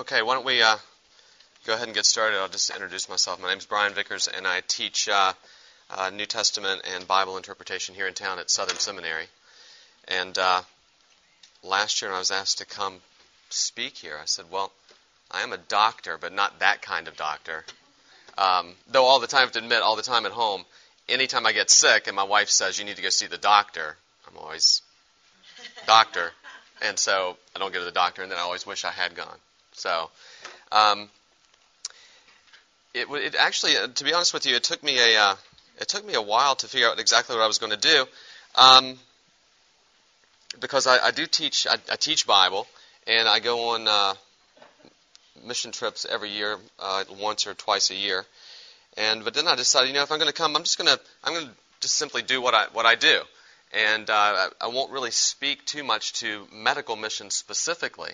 Okay, why don't we uh, go ahead and get started? I'll just introduce myself. My name is Brian Vickers, and I teach uh, uh, New Testament and Bible interpretation here in town at Southern Seminary. And uh, last year, when I was asked to come speak here, I said, "Well, I am a doctor, but not that kind of doctor." Um, though all the time, I have to admit, all the time at home, anytime I get sick and my wife says you need to go see the doctor, I'm always doctor, and so I don't go to the doctor, and then I always wish I had gone. So, um, it, it actually, uh, to be honest with you, it took me a uh, it took me a while to figure out exactly what I was going to do, um, because I, I, do teach I, I, teach Bible, and I go on uh, mission trips every year, uh, once or twice a year, and but then I decided, you know, if I'm going to come, I'm just going to I'm going to just simply do what I what I do, and uh, I, I won't really speak too much to medical missions specifically.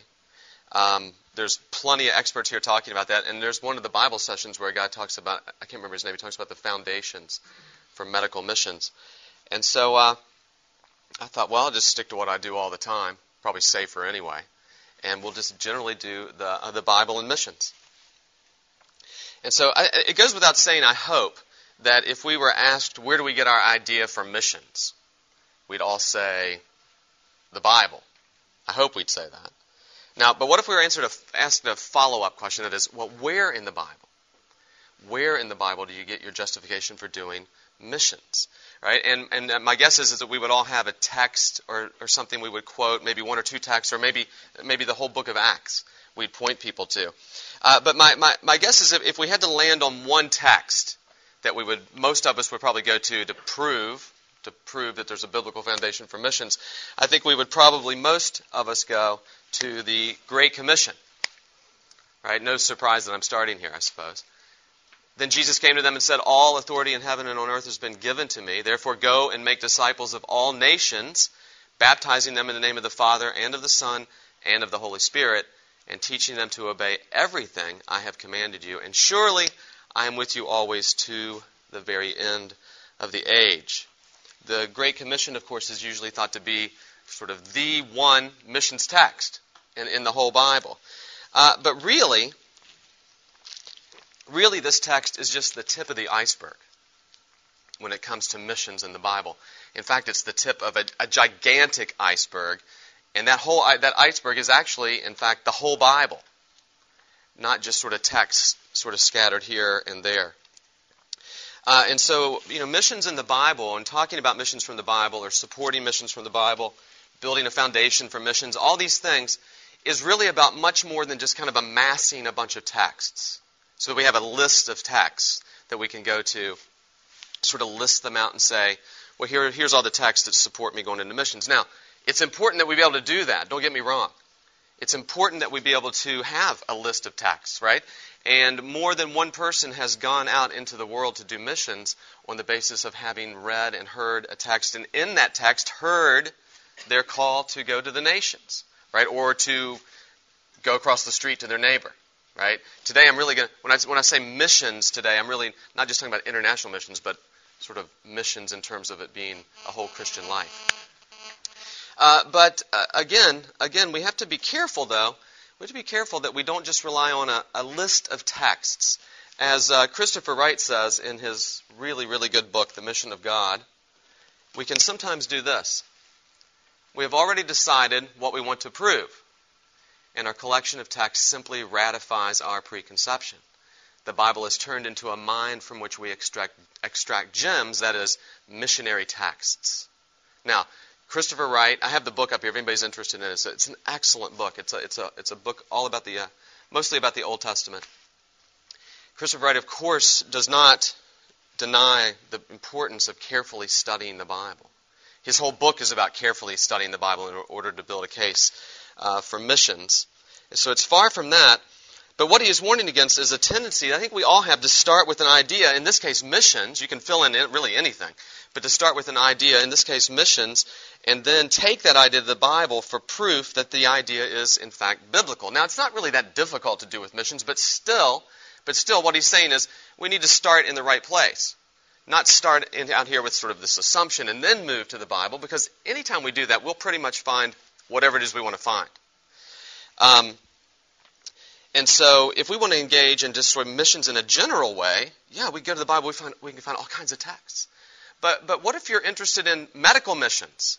Um, there's plenty of experts here talking about that, and there's one of the Bible sessions where a guy talks about, I can't remember his name, he talks about the foundations for medical missions. And so uh, I thought, well, I'll just stick to what I do all the time, probably safer anyway, and we'll just generally do the, uh, the Bible and missions. And so I, it goes without saying, I hope, that if we were asked, where do we get our idea for missions? We'd all say, the Bible. I hope we'd say that. Now, but what if we were answered a, asked a follow up question that is, well, where in the Bible? Where in the Bible do you get your justification for doing missions? Right? And, and my guess is, is that we would all have a text or, or something we would quote, maybe one or two texts, or maybe, maybe the whole book of Acts we'd point people to. Uh, but my, my, my guess is if, if we had to land on one text that we would, most of us would probably go to to prove to prove that there's a biblical foundation for missions, I think we would probably, most of us, go to the Great Commission. Right? No surprise that I'm starting here, I suppose. Then Jesus came to them and said, All authority in heaven and on earth has been given to me. Therefore, go and make disciples of all nations, baptizing them in the name of the Father and of the Son and of the Holy Spirit, and teaching them to obey everything I have commanded you. And surely I am with you always to the very end of the age. The Great Commission, of course, is usually thought to be sort of the one missions text in, in the whole Bible. Uh, but really, really, this text is just the tip of the iceberg when it comes to missions in the Bible. In fact, it's the tip of a, a gigantic iceberg, and that whole that iceberg is actually, in fact, the whole Bible, not just sort of texts sort of scattered here and there. Uh, and so, you know, missions in the Bible and talking about missions from the Bible or supporting missions from the Bible, building a foundation for missions, all these things is really about much more than just kind of amassing a bunch of texts. So we have a list of texts that we can go to, sort of list them out and say, well, here, here's all the texts that support me going into missions. Now, it's important that we be able to do that. Don't get me wrong. It's important that we be able to have a list of texts, right? And more than one person has gone out into the world to do missions on the basis of having read and heard a text, and in that text heard their call to go to the nations, right? Or to go across the street to their neighbor, right? Today I'm really going to, when I, when I say missions today, I'm really not just talking about international missions, but sort of missions in terms of it being a whole Christian life. Uh, but uh, again, again, we have to be careful though we have to be careful that we don't just rely on a, a list of texts. As uh, Christopher Wright says in his really, really good book, The Mission of God, we can sometimes do this. We have already decided what we want to prove, and our collection of texts simply ratifies our preconception. The Bible is turned into a mind from which we extract, extract gems, that is, missionary texts. Now, Christopher Wright. I have the book up here. If anybody's interested in it, it's, it's an excellent book. It's a, it's a, it's a book all about the, uh, mostly about the Old Testament. Christopher Wright, of course, does not deny the importance of carefully studying the Bible. His whole book is about carefully studying the Bible in order to build a case uh, for missions. So it's far from that. But what he is warning against is a tendency I think we all have to start with an idea. In this case, missions. You can fill in really anything but to start with an idea, in this case missions, and then take that idea to the Bible for proof that the idea is in fact biblical. Now it's not really that difficult to do with missions, but still, but still what he's saying is we need to start in the right place. Not start in, out here with sort of this assumption and then move to the Bible, because anytime we do that, we'll pretty much find whatever it is we want to find. Um, and so, if we want to engage in of missions in a general way, yeah, we go to the Bible, we, find, we can find all kinds of texts. But, but what if you're interested in medical missions?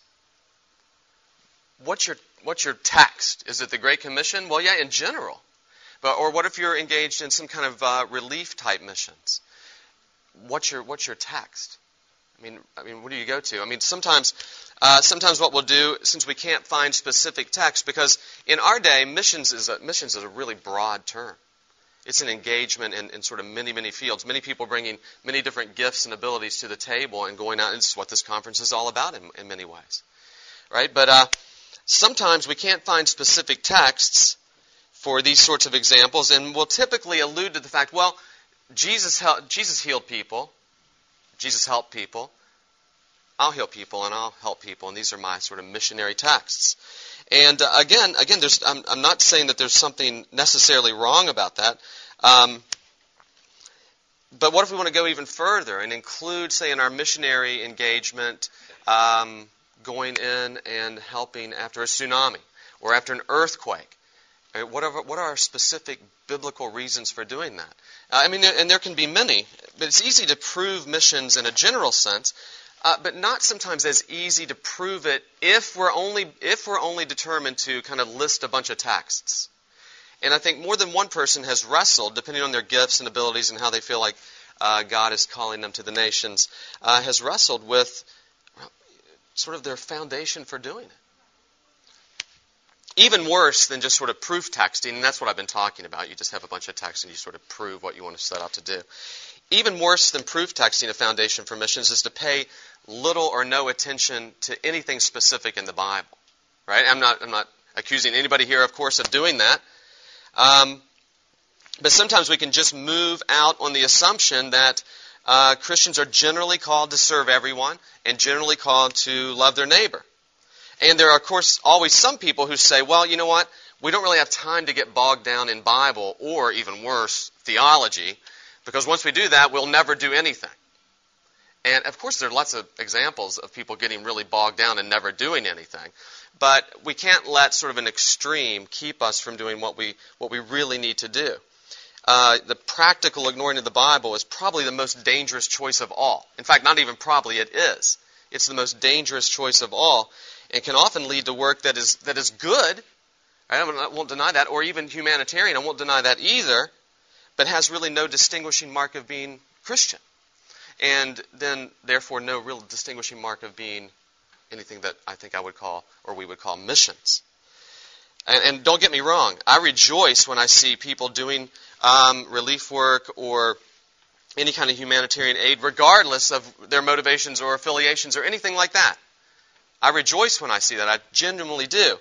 What's your, what's your text? Is it the Great Commission? Well, yeah, in general. But, or what if you're engaged in some kind of uh, relief type missions? What's your, what's your text? I mean, I mean, what do you go to? I mean, sometimes, uh, sometimes what we'll do, since we can't find specific text, because in our day, missions is a, missions is a really broad term. It's an engagement in, in sort of many, many fields. Many people bringing many different gifts and abilities to the table and going out. Is what this conference is all about in, in many ways, right? But uh, sometimes we can't find specific texts for these sorts of examples, and we'll typically allude to the fact, well, Jesus, Jesus healed people. Jesus helped people. I'll heal people and I'll help people, and these are my sort of missionary texts. And uh, again, again, I'm, I'm, not saying that there's something necessarily wrong about that. Um, but what if we want to go even further and include, say, in our missionary engagement, um, going in and helping after a tsunami or after an earthquake? What are, what are our specific biblical reasons for doing that? Uh, I mean, and there can be many, but it's easy to prove missions in a general sense, uh, but not sometimes as easy to prove it if we're only if we're only determined to kind of list a bunch of texts. And I think more than one person has wrestled, depending on their gifts and abilities and how they feel like uh, God is calling them to the nations, uh, has wrestled with sort of their foundation for doing it even worse than just sort of proof texting, and that's what I've been talking about. You just have a bunch of text and you sort of prove what you want to set out to do. Even worse than proof texting a foundation for missions is to pay little or no attention to anything specific in the Bible. Right? I'm not, I'm not accusing anybody here, of course, of doing that. Um, but sometimes we can just move out on the assumption that uh, Christians are generally called to serve everyone and generally called to love their neighbor. And there are, of course, always some people who say, well, you know what? We don't really have time to get bogged down in Bible or, even worse, theology, because once we do that, we'll never do anything. And of course, there are lots of examples of people getting really bogged down and never doing anything. But we can't let sort of an extreme keep us from doing what we, what we really need to do. Uh, the practical ignoring of the Bible is probably the most dangerous choice of all. In fact, not even probably, it is. It's the most dangerous choice of all and can often lead to work that is, that is good. I won't deny that, or even humanitarian. I won't deny that either, but has really no distinguishing mark of being Christian. And then, therefore, no real distinguishing mark of being anything that I think I would call, or we would call, missions. And, and don't get me wrong, I rejoice when I see people doing um, relief work or any kind of humanitarian aid, regardless of their motivations or affiliations or anything like that. I rejoice when I see that. I genuinely do.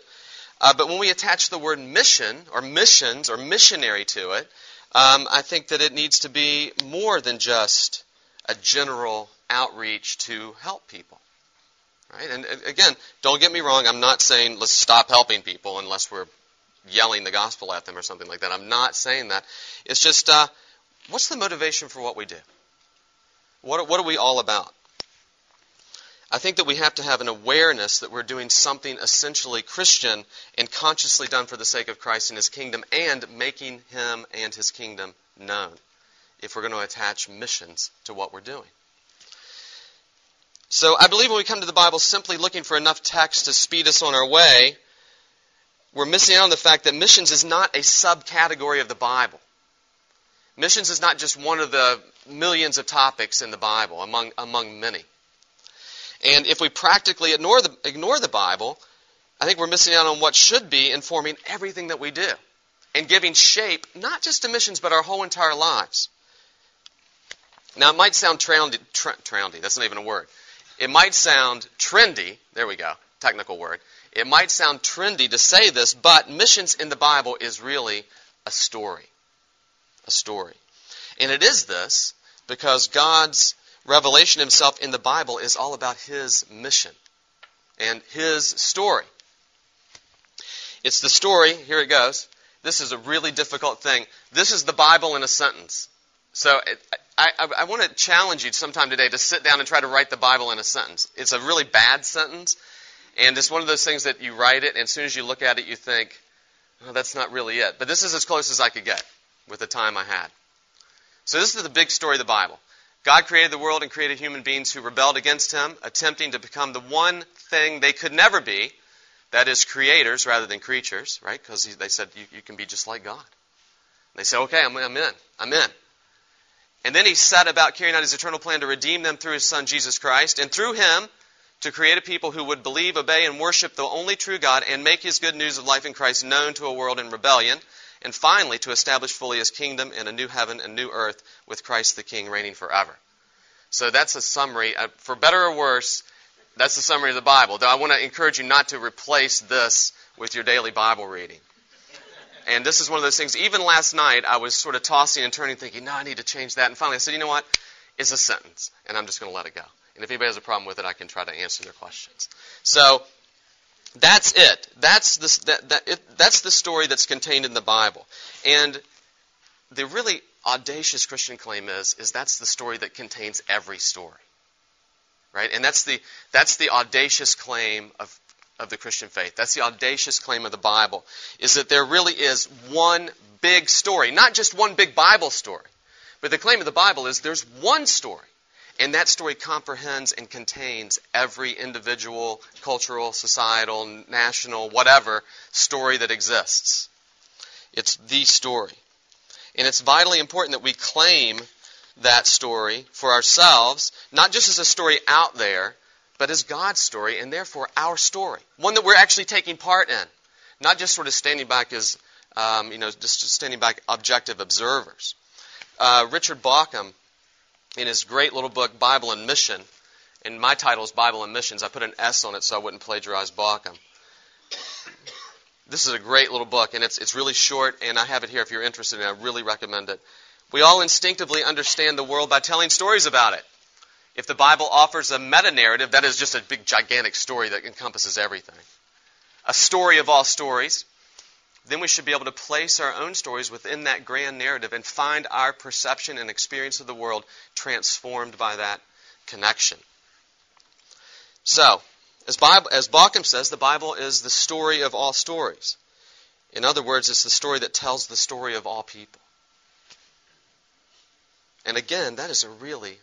Uh, but when we attach the word mission or missions or missionary to it, um, I think that it needs to be more than just a general outreach to help people. Right? And again, don't get me wrong. I'm not saying let's stop helping people unless we're yelling the gospel at them or something like that. I'm not saying that. It's just uh, what's the motivation for what we do? What, what are we all about? I think that we have to have an awareness that we're doing something essentially Christian and consciously done for the sake of Christ and His kingdom and making Him and His kingdom known if we're going to attach missions to what we're doing. So I believe when we come to the Bible simply looking for enough text to speed us on our way, we're missing out on the fact that missions is not a subcategory of the Bible. Missions is not just one of the millions of topics in the Bible among, among many. And if we practically ignore the, ignore the Bible, I think we're missing out on what should be informing everything that we do and giving shape not just to missions but our whole entire lives. Now, it might sound trendy, trendy, that's not even a word. It might sound trendy, there we go, technical word. It might sound trendy to say this, but missions in the Bible is really a story. A story. And it is this because God's revelation himself in the Bible is all about his mission and his story. It's the story, here it goes. This is a really difficult thing. This is the Bible in a sentence. So I, I, I want to challenge you sometime today to sit down and try to write the Bible in a sentence. It's a really bad sentence, and it's one of those things that you write it, and as soon as you look at it, you think, Well, that's not really it. But this is as close as I could get with the time I had. So this is the big story of the Bible. God created the world and created human beings who rebelled against him, attempting to become the one thing they could never be, that is, creators rather than creatures, right? Because they said you, you, can be just like God. And they said, okay, I'm, I'm in. I'm in. And then he set about carrying out his eternal plan to redeem them through his son Jesus Christ, and through him to create a people who would believe, obey, and worship the only true God and make his good news of life in Christ known to a world in rebellion, and finally to establish fully his kingdom in a new heaven and new earth with Christ the King reigning forever. So that's a summary. Uh, for better or worse, that's the summary of the Bible. Though I want to encourage you not to replace this with your daily Bible reading. And this is one of those things, even last night, I was sort of tossing and turning, thinking, no, I need to change that. And finally, I said, you know what? It's a sentence, and I'm just going to let it go. And if anybody has a problem with it, I can try to answer their questions. So that's it. That's the, that, that, it, that's the story that's contained in the Bible. And the really audacious Christian claim is, is that's the story that contains every story. Right? And that's the, that's the audacious claim of, of the Christian faith. That's the audacious claim of the Bible, is that there really is one big story, not just one big Bible story. But the claim of the Bible is there's one story and that story comprehends and contains every individual, cultural, societal, national, whatever story that exists. It's the story. And it's vitally important that we claim that story for ourselves, not just as a story out there, but as God's story, and therefore our story. One that we're actually taking part in. Not just sort of standing back as, um, you know, just standing back objective observers. Uh, Richard Bauckham in his great little book, Bible and Mission. And my title is Bible and Missions. I put an S on it so I wouldn't plagiarize Bauckham. This is a great little book, and it's, it's really short, and I have it here if you're interested in it. I really recommend it. We all instinctively understand the world by telling stories about it. If the Bible offers a meta narrative, that is just a big, gigantic story that encompasses everything. A story of all stories then we should be able to place our own stories within that grand narrative and find our perception and experience of the world transformed by that connection. So, as, Bible, as Bauckham says, the Bible is the story of all stories. In other words, it's the story that tells the story of all people. And again, that is a really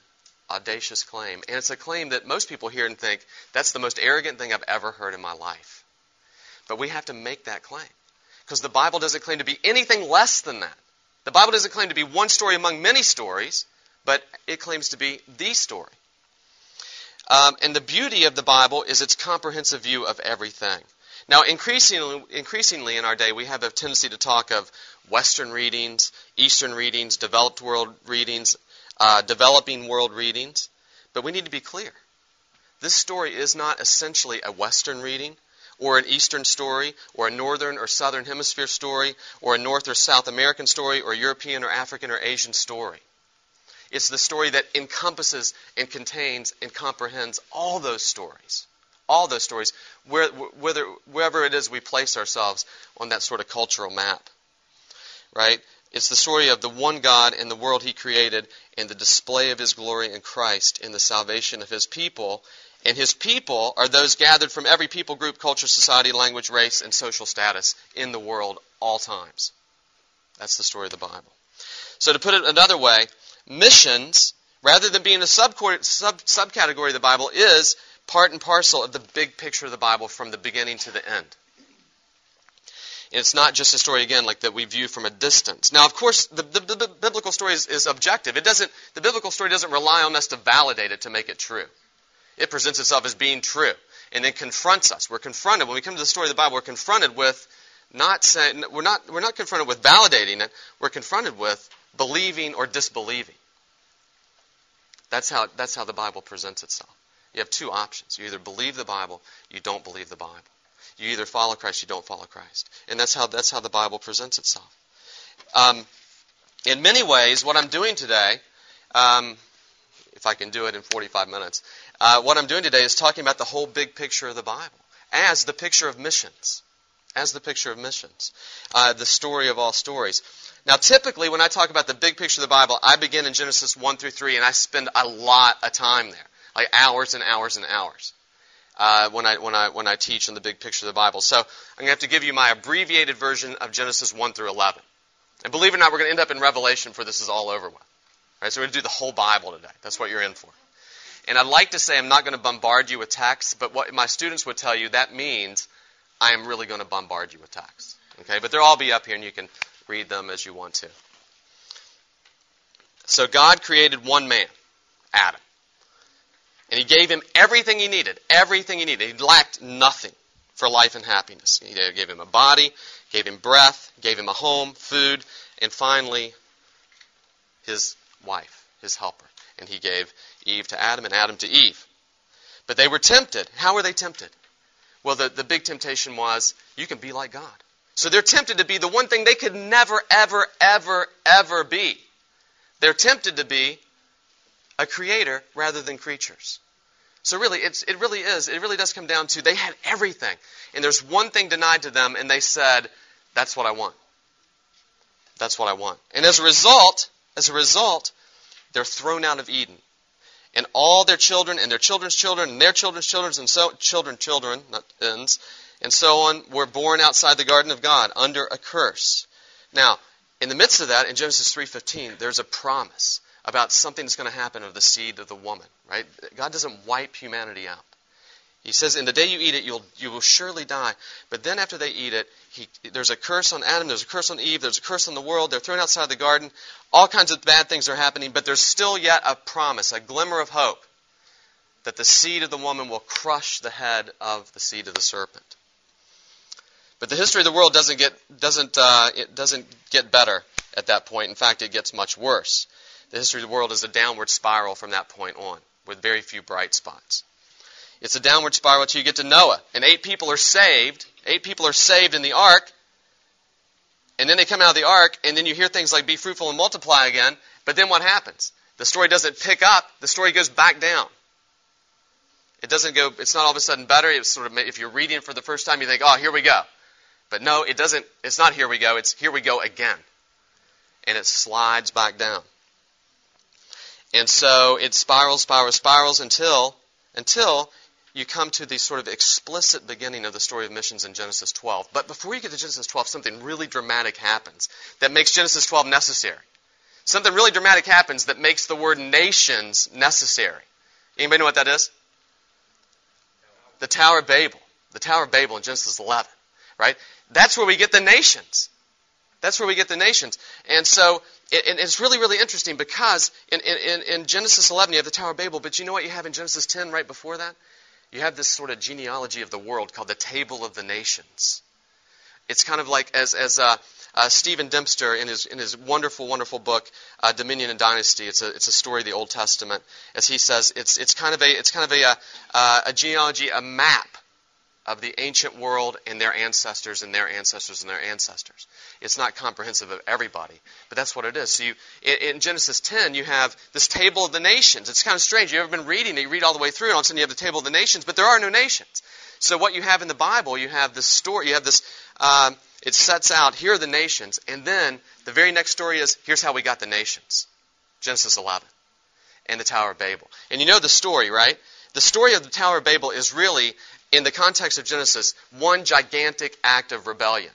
audacious claim. And it's a claim that most people hear and think, that's the most arrogant thing I've ever heard in my life. But we have to make that claim. Because the Bible doesn't claim to be anything less than that. The Bible doesn't claim to be one story among many stories, but it claims to be the story. Um, and the beauty of the Bible is its comprehensive view of everything. Now, increasingly, increasingly in our day, we have a tendency to talk of Western readings, Eastern readings, developed world readings, uh, developing world readings. But we need to be clear. This story is not essentially a Western reading or an Eastern story, or a Northern or Southern Hemisphere story, or a North or South American story, or European or African or Asian story. It's the story that encompasses and contains and comprehends all those stories. All those stories, whether, wherever it is we place ourselves on that sort of cultural map. Right? It's the story of the one God and the world He created and the display of His glory in Christ in the salvation of His people and his people are those gathered from every people group, culture, society, language, race, and social status in the world all times. That's the story of the Bible. So to put it another way, missions, rather than being a sub, sub, subcategory of the Bible, is part and parcel of the big picture of the Bible from the beginning to the end. And it's not just a story again like that we view from a distance. Now, of course, the, the, the biblical story is, is objective. It doesn't. The biblical story doesn't rely on us to validate it to make it true. It presents itself as being true and then confronts us. We're confronted, when we come to the story of the Bible, we're confronted with not saying, we're not, we're not confronted with validating it, we're confronted with believing or disbelieving. That's how, that's how the Bible presents itself. You have two options. You either believe the Bible, you don't believe the Bible. You either follow Christ, you don't follow Christ. And that's how, that's how the Bible presents itself. Um, in many ways, what I'm doing today, um, if I can do it in 45 minutes, uh, what I'm doing today is talking about the whole big picture of the Bible as the picture of missions. As the picture of missions. Uh, the story of all stories. Now, typically, when I talk about the big picture of the Bible, I begin in Genesis 1 through 3, and I spend a lot of time there. Like hours and hours and hours. uh, when I when I when I teach on the big picture of the Bible. So I'm going to have to give you my abbreviated version of Genesis 1 through 11. And believe it or not, we're going to end up in Revelation before this is all over with. So we're going to do the whole Bible today. That's what you're in for. And I'd like to say I'm not going to bombard you with texts, but what my students would tell you that means I am really going to bombard you with texts. Okay, but they'll all be up here, and you can read them as you want to. So God created one man, Adam. And he gave him everything he needed, everything he needed. He lacked nothing for life and happiness. He gave him a body, gave him breath, gave him a home, food, and finally, his wife, his helper. And he gave Eve to Adam and Adam to Eve. But they were tempted. How were they tempted? Well, the, the big temptation was you can be like God. So they're tempted to be the one thing they could never, ever, ever, ever be. They're tempted to be a creator rather than creatures. So really, it really is. It really does come down to they had everything, and there's one thing denied to them, and they said, "That's what I want. That's what I want." And as a result, as a result, they're thrown out of Eden, and all their children and their children's children and their children's children and so children, children, not ends, and so on, were born outside the garden of God under a curse. Now, in the midst of that, in Genesis 3:15, there's a promise about something that's going to happen of the seed of the woman, right? God doesn't wipe humanity out. He says, "In the day you eat it, you'll you will surely die." But then, after they eat it, he, there's a curse on Adam, there's a curse on Eve, there's a curse on the world. They're thrown outside of the garden. All kinds of bad things are happening, but there's still yet a promise, a glimmer of hope, that the seed of the woman will crush the head of the seed of the serpent. But the history of the world doesn't get doesn't uh, it doesn't get better at that point. In fact, it gets much worse. The history of the world is a downward spiral from that point on, with very few bright spots. It's a downward spiral until you get to Noah, and eight people are saved. Eight people are saved in the ark, and then they come out of the ark, and then you hear things like "Be fruitful and multiply" again. But then what happens? The story doesn't pick up. The story goes back down. It doesn't go. It's not all of a sudden better. It's sort of if you're reading it for the first time, you think, "Oh, here we go." But no, it doesn't. It's not here we go. It's here we go again, and it slides back down. And so it spirals, spirals, spirals until until you come to the sort of explicit beginning of the story of missions in Genesis 12. But before you get to Genesis 12, something really dramatic happens that makes Genesis 12 necessary. Something really dramatic happens that makes the word nations necessary. Anybody know what that is? The Tower of Babel. The Tower of Babel in Genesis 11. Right? That's where we get the nations. That's where we get the nations. And so it, it's really, really interesting because in, in, in Genesis 11 you have the Tower of Babel, but you know what you have in Genesis 10 right before that? You have this sort of genealogy of the world called the Table of the Nations. It's kind of like as, as uh, uh, Stephen Dempster in his in his wonderful, wonderful book uh, Dominion and Dynasty. It's a it's a story of the Old Testament. As he says, it's it's kind of a it's kind of a uh, a genealogy, a map of the ancient world and their ancestors and their ancestors and their ancestors. It's not comprehensive of everybody, but that's what it is. So you, in, Genesis 10, you have this table of the nations. It's kind of strange. You've ever been reading it, you read all the way through, and all of a sudden you have the table of the nations, but there are no nations. So what you have in the Bible, you have this story, you have this, um, it sets out, here are the nations, and then the very next story is, here's how we got the nations. Genesis 11. And the Tower of Babel. And you know the story, right? The story of the Tower of Babel is really in the context of Genesis, one gigantic act of rebellion.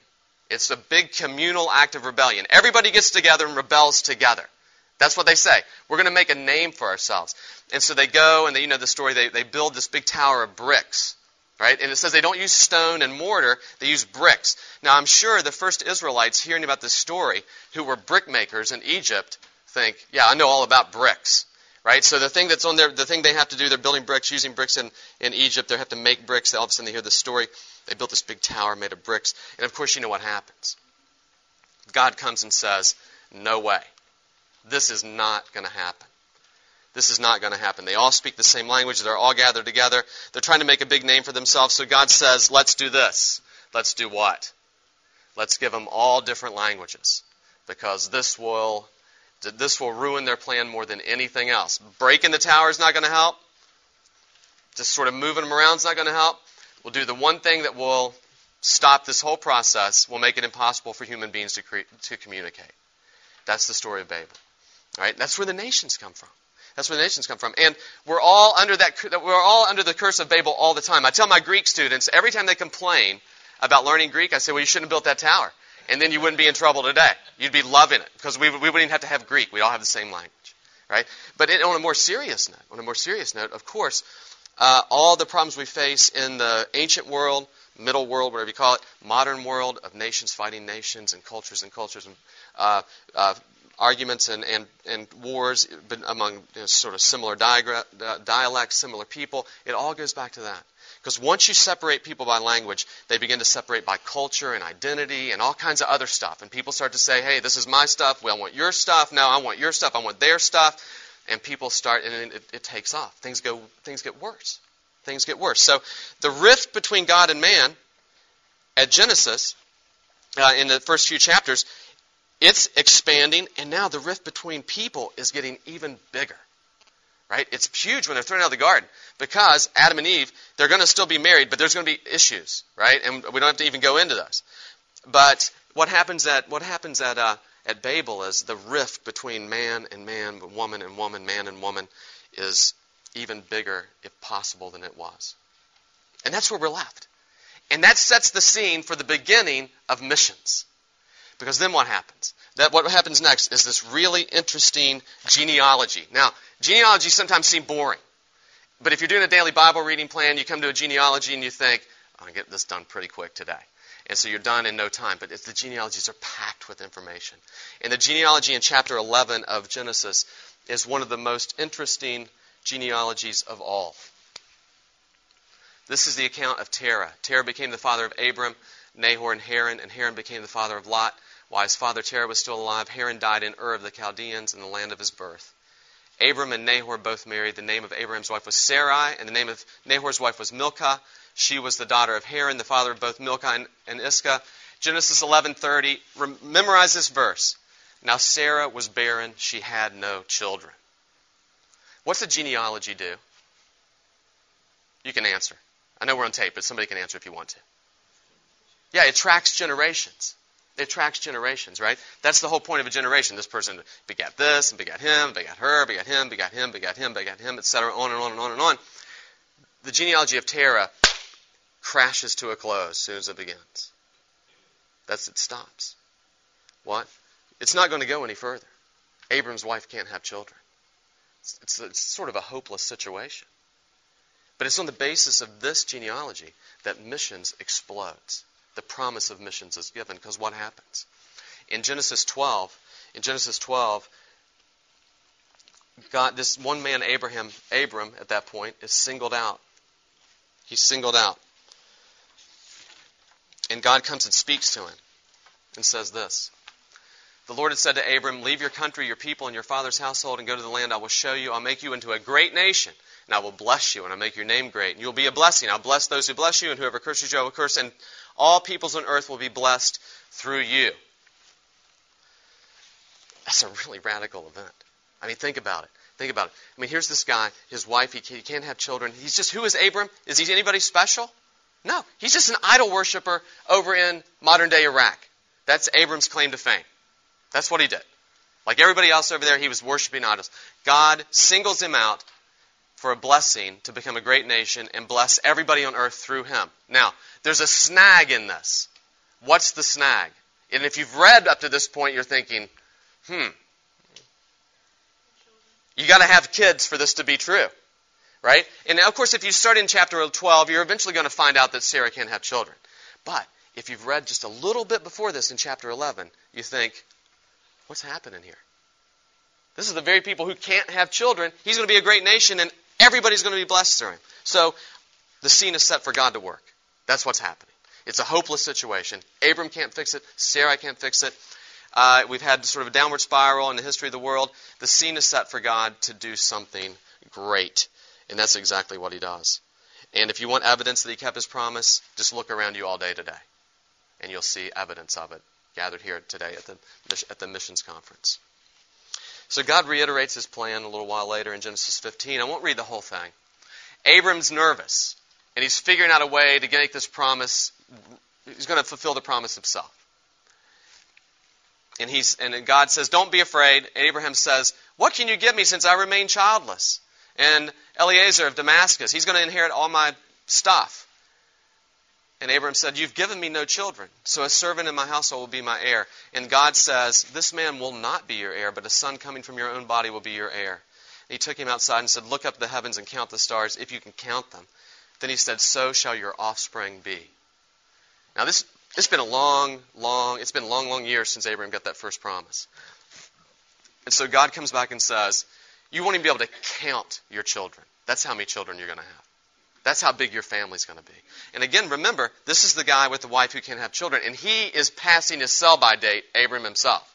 It's a big communal act of rebellion. Everybody gets together and rebels together. That's what they say. We're going to make a name for ourselves. And so they go and they, you know the story, they, they build this big tower of bricks. Right? And it says they don't use stone and mortar, they use bricks. Now I'm sure the first Israelites hearing about this story, who were brickmakers in Egypt, think, yeah, I know all about bricks. Right? So the thing that's on there, the thing they have to do, they're building bricks, using bricks in, in Egypt. They have to make bricks. All of a sudden they hear the story. They built this big tower made of bricks. And of course, you know what happens. God comes and says, No way. This is not going to happen. This is not going to happen. They all speak the same language. They're all gathered together. They're trying to make a big name for themselves. So God says, Let's do this. Let's do what? Let's give them all different languages. Because this will this will ruin their plan more than anything else. Breaking the tower is not going to help. Just sort of moving them around is not going to help. We'll do the one thing that will stop this whole process, will make it impossible for human beings to, cre- to communicate. That's the story of Babel. Right? That's where the nations come from. That's where the nations come from. And we're all under that, we're all under the curse of Babel all the time. I tell my Greek students, every time they complain about learning Greek, I say, well, you shouldn't have built that tower. And then you wouldn't be in trouble today. You'd be loving it because we, we wouldn't even have to have Greek. We'd all have the same language, right? But it, on a more serious note, on a more serious note, of course, uh, all the problems we face in the ancient world, middle world, whatever you call it, modern world of nations fighting nations and cultures and cultures and uh, uh, arguments and, and, and wars among you know, sort of similar uh, dialects, similar people. It all goes back to that. Because once you separate people by language, they begin to separate by culture and identity and all kinds of other stuff. And people start to say, hey, this is my stuff. Well, I want your stuff. No, I want your stuff. I want their stuff. And people start, and it, it takes off. Things, go, things get worse. Things get worse. So the rift between God and man at Genesis, uh, in the first few chapters, it's expanding, and now the rift between people is getting even bigger. Right? It's huge when they're thrown out of the garden because Adam and Eve, they're going to still be married, but there's going to be issues, right? And we don't have to even go into those. But what happens at what happens at uh, at Babel is the rift between man and man, woman and woman, man and woman, is even bigger, if possible, than it was. And that's where we're left. And that sets the scene for the beginning of missions. Because then what happens? That what happens next is this really interesting genealogy. Now, genealogies sometimes seem boring. But if you're doing a daily Bible reading plan, you come to a genealogy and you think, I'll get this done pretty quick today. And so you're done in no time. But the genealogies are packed with information. And the genealogy in chapter 11 of Genesis is one of the most interesting genealogies of all. This is the account of Terah. Terah became the father of Abram, Nahor, and Haran, and Haran became the father of Lot. While his father Terah was still alive, Haran died in Ur of the Chaldeans in the land of his birth. Abram and Nahor both married. The name of Abram's wife was Sarai, and the name of Nahor's wife was Milcah. She was the daughter of Haran, the father of both Milcah and, and Iscah. Genesis 11:30. Memorize this verse. Now Sarah was barren; she had no children. What's a genealogy do? You can answer. I know we're on tape, but somebody can answer if you want to. Yeah, it tracks generations. It tracks generations, right? That's the whole point of a generation. This person begat this, and begat him, begat her, begat him, begat him, begat him, begat him, etc., on and on and on and on. The genealogy of Terah crashes to a close as soon as it begins. That's it stops. What? It's not going to go any further. Abram's wife can't have children. It's, it's, it's sort of a hopeless situation. But it's on the basis of this genealogy that missions explodes. The promise of missions is given because what happens? In Genesis 12, in Genesis 12, God, this one man, Abraham, Abram, at that point, is singled out. He's singled out. And God comes and speaks to him and says this The Lord had said to Abram, Leave your country, your people, and your father's household, and go to the land I will show you. I'll make you into a great nation and I will bless you, and I'll make your name great. And you'll be a blessing. I'll bless those who bless you, and whoever curses you, I will curse. And all peoples on earth will be blessed through you. That's a really radical event. I mean, think about it. Think about it. I mean, here's this guy, his wife, he can't have children. He's just, who is Abram? Is he anybody special? No. He's just an idol worshiper over in modern day Iraq. That's Abram's claim to fame. That's what he did. Like everybody else over there, he was worshiping idols. God singles him out for a blessing to become a great nation and bless everybody on earth through him. Now, there's a snag in this. What's the snag? And if you've read up to this point, you're thinking, hmm, you got to have kids for this to be true. Right? And of course, if you start in chapter 12, you're eventually going to find out that Sarah can't have children. But if you've read just a little bit before this in chapter 11, you think, what's happening here? This is the very people who can't have children. He's going to be a great nation, and Everybody's going to be blessed through him. So the scene is set for God to work. That's what's happening. It's a hopeless situation. Abram can't fix it. Sarah can't fix it. Uh, we've had sort of a downward spiral in the history of the world. The scene is set for God to do something great. And that's exactly what he does. And if you want evidence that he kept his promise, just look around you all day today. And you'll see evidence of it gathered here today at the, at the missions conference. So God reiterates his plan a little while later in Genesis 15. I won't read the whole thing. Abram's nervous, and he's figuring out a way to make this promise. He's going to fulfill the promise himself. and he's and God says, "Don't be afraid." And Abraham says, "What can you give me since I remain childless?" And Eliezer of Damascus, he's going to inherit all my stuff. And Abraham said, You've given me no children, so a servant in my household will be my heir. And God says, This man will not be your heir, but a son coming from your own body will be your heir. And he took him outside and said, Look up the heavens and count the stars, if you can count them. Then he said, So shall your offspring be. Now, this, it's been a long, long, it's been long, long years since Abraham got that first promise. And so God comes back and says, You won't even be able to count your children. That's how many children you're going to have. That's how big your family's going to be. And again, remember, this is the guy with the wife who can't have children, and he is passing his sell by date, Abram himself.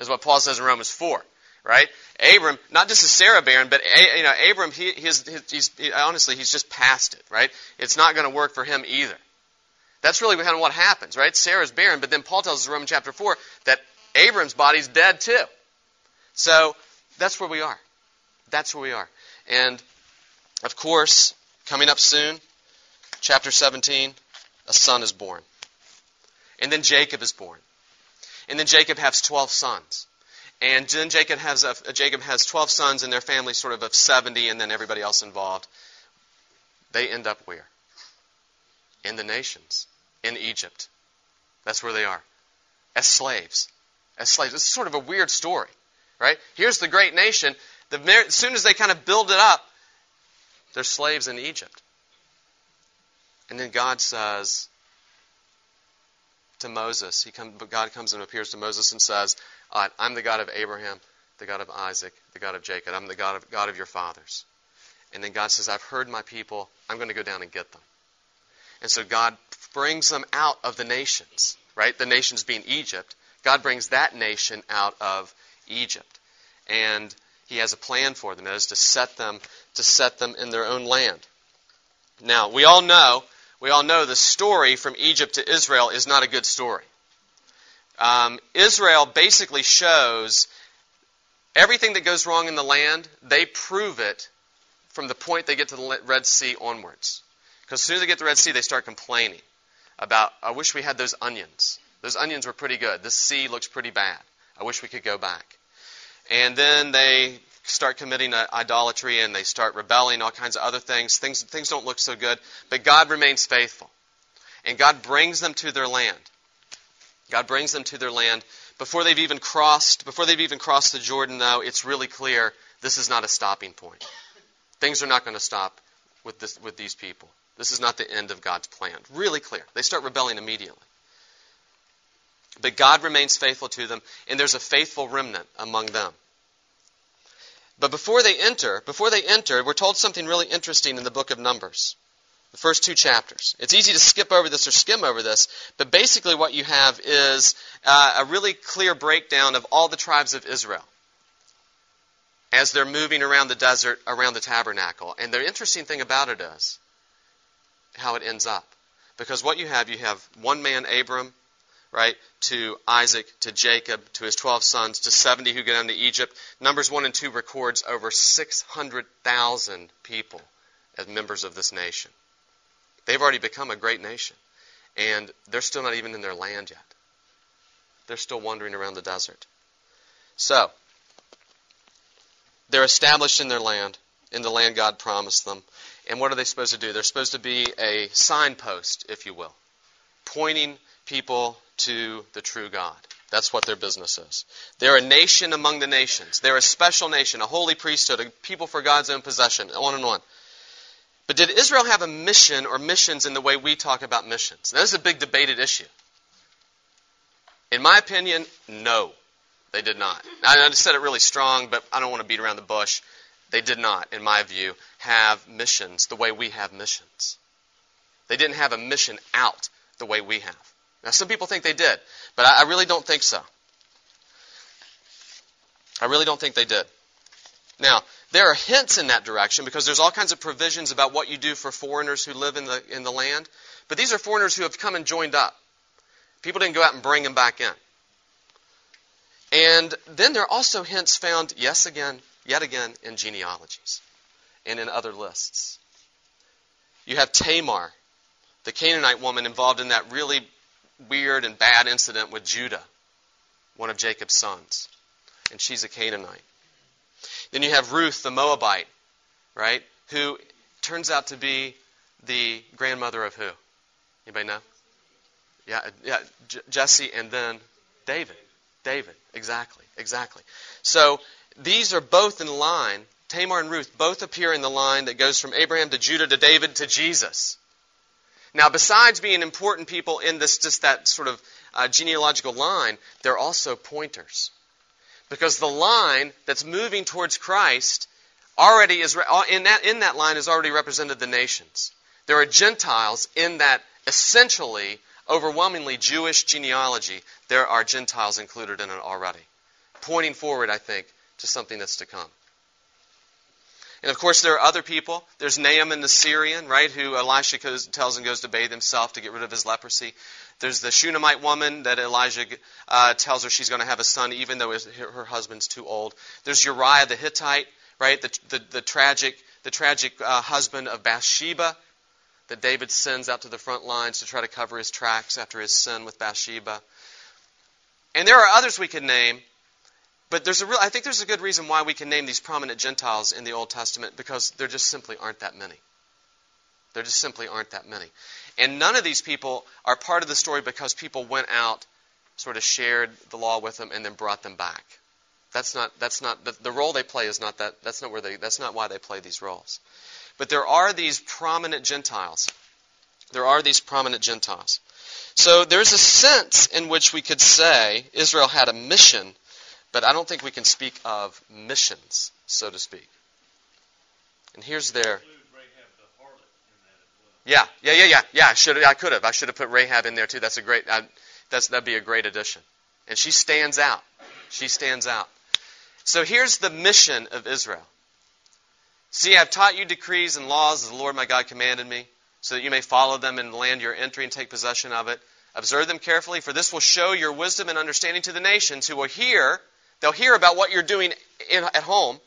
Is what Paul says in Romans 4, right? Abram, not just is Sarah barren, but you know, Abram, he, he's, he, honestly, he's just past it, right? It's not going to work for him either. That's really kind of what happens, right? Sarah's barren, but then Paul tells us in Romans chapter 4 that Abram's body's dead too. So that's where we are. That's where we are. And of course, Coming up soon, chapter 17, a son is born. And then Jacob is born. And then Jacob has 12 sons. And then Jacob has, a, Jacob has 12 sons and their family sort of of 70 and then everybody else involved. They end up where? In the nations. In Egypt. That's where they are. As slaves. As slaves. It's sort of a weird story, right? Here's the great nation. The, as soon as they kind of build it up, they're slaves in Egypt. And then God says to Moses, he come, God comes and appears to Moses and says, I'm the God of Abraham, the God of Isaac, the God of Jacob. I'm the God of, God of your fathers. And then God says, I've heard my people. I'm going to go down and get them. And so God brings them out of the nations, right? The nations being Egypt. God brings that nation out of Egypt. And he has a plan for them. That is to set them to set them in their own land. Now, we all know, we all know the story from Egypt to Israel is not a good story. Um, Israel basically shows everything that goes wrong in the land, they prove it from the point they get to the Red Sea onwards. Because as soon as they get to the Red Sea, they start complaining about, I wish we had those onions. Those onions were pretty good. This sea looks pretty bad. I wish we could go back. And then they start committing idolatry and they start rebelling, all kinds of other things. Things, things don't look so good. But God remains faithful. And God brings them to their land. God brings them to their land. Before they've even crossed, before they've even crossed the Jordan, though, it's really clear this is not a stopping point. Things are not going to stop with, this, with these people. This is not the end of God's plan. Really clear. They start rebelling immediately. But God remains faithful to them, and there's a faithful remnant among them. But before they enter, before they enter, we're told something really interesting in the book of Numbers. The first two chapters. It's easy to skip over this or skim over this, but basically what you have is uh, a really clear breakdown of all the tribes of Israel as they're moving around the desert around the tabernacle. And the interesting thing about it is how it ends up. Because what you have, you have one man, Abram, right, to Isaac, to Jacob, to his 12 sons, to 70 who go down to Egypt. Numbers 1 and 2 records over 600,000 people as members of this nation. They've already become a great nation, and they're still not even in their land yet. They're still wandering around the desert. So, they're established in their land, in the land God promised them. And what are they supposed to do? They're supposed to be a signpost, if you will, pointing people to the true God. That's what their business is. They're a nation among the nations. They're a special nation, a holy priesthood, a people for God's own possession, on and on. But did Israel have a mission or missions in the way we talk about missions? That is a big debated issue. In my opinion, no, they did not. I just said it really strong, but I don't want to beat around the bush. They did not, in my view, have missions the way we have missions. They didn't have a mission out the way we have. Now, some people think they did, but I, I really don't think so. I really don't think they did. Now, there are hints in that direction because there's all kinds of provisions about what you do for foreigners who live in the, in the land. But these are foreigners who have come and joined up. People didn't go out and bring them back in. And then there are also hints found, yes, again, yet again, in genealogies and in other lists. You have Tamar, the Canaanite woman involved in that really weird and bad incident with Judah one of Jacob's sons. And she's a Canaanite. Then you have Ruth the Moabite, right? Who turns out to be the grandmother of who? Anybody know? Yeah, yeah, J- Jesse and then David. David, exactly, exactly. So these are both in line. Tamar and Ruth both appear in the line that goes from Abraham to Judah to David to Jesus. Now, besides being important people in this just that sort of uh, genealogical line, they're also pointers. Because the line that's moving towards Christ already is uh, in that in that line is already represented the nations. There are Gentiles in that essentially overwhelmingly Jewish genealogy. There are Gentiles included in it already, pointing forward, I think, to something that's to come. And of course, there are other people. There's Naaman the Syrian, right, who Elisha tells him goes to bathe himself to get rid of his leprosy. There's the Shunammite woman that Elijah uh, tells her she's going to have a son, even though her husband's too old. There's Uriah the Hittite, right, the, the, the tragic, the tragic uh, husband of Bathsheba that David sends out to the front lines to try to cover his tracks after his sin with Bathsheba. And there are others we could name, but there's a real, I think there's a good reason why we can name these prominent Gentiles in the Old Testament because there just simply aren't that many. There just simply aren't that many. And none of these people are part of the story because people went out, sort of shared the law with them, and then brought them back. That's not, that's not, the, the role they play is not that, that's not where they, that's not why they play these roles. But there are these prominent Gentiles. There are these prominent Gentiles. So there's a sense in which we could say Israel had a mission, but I don't think we can speak of missions, so to speak. And here's their yeah, yeah, yeah, yeah, yeah. I should I could have. I should have put Rahab in there too. That's a great. I, that's that'd be a great addition. And she stands out. She stands out. So here's the mission of Israel. See, I've taught you decrees and laws as the Lord my God commanded me, so that you may follow them the land you're entering and take possession of it. Observe them carefully, for this will show your wisdom and understanding to the nations who will hear. They'll hear about what you're doing in, at home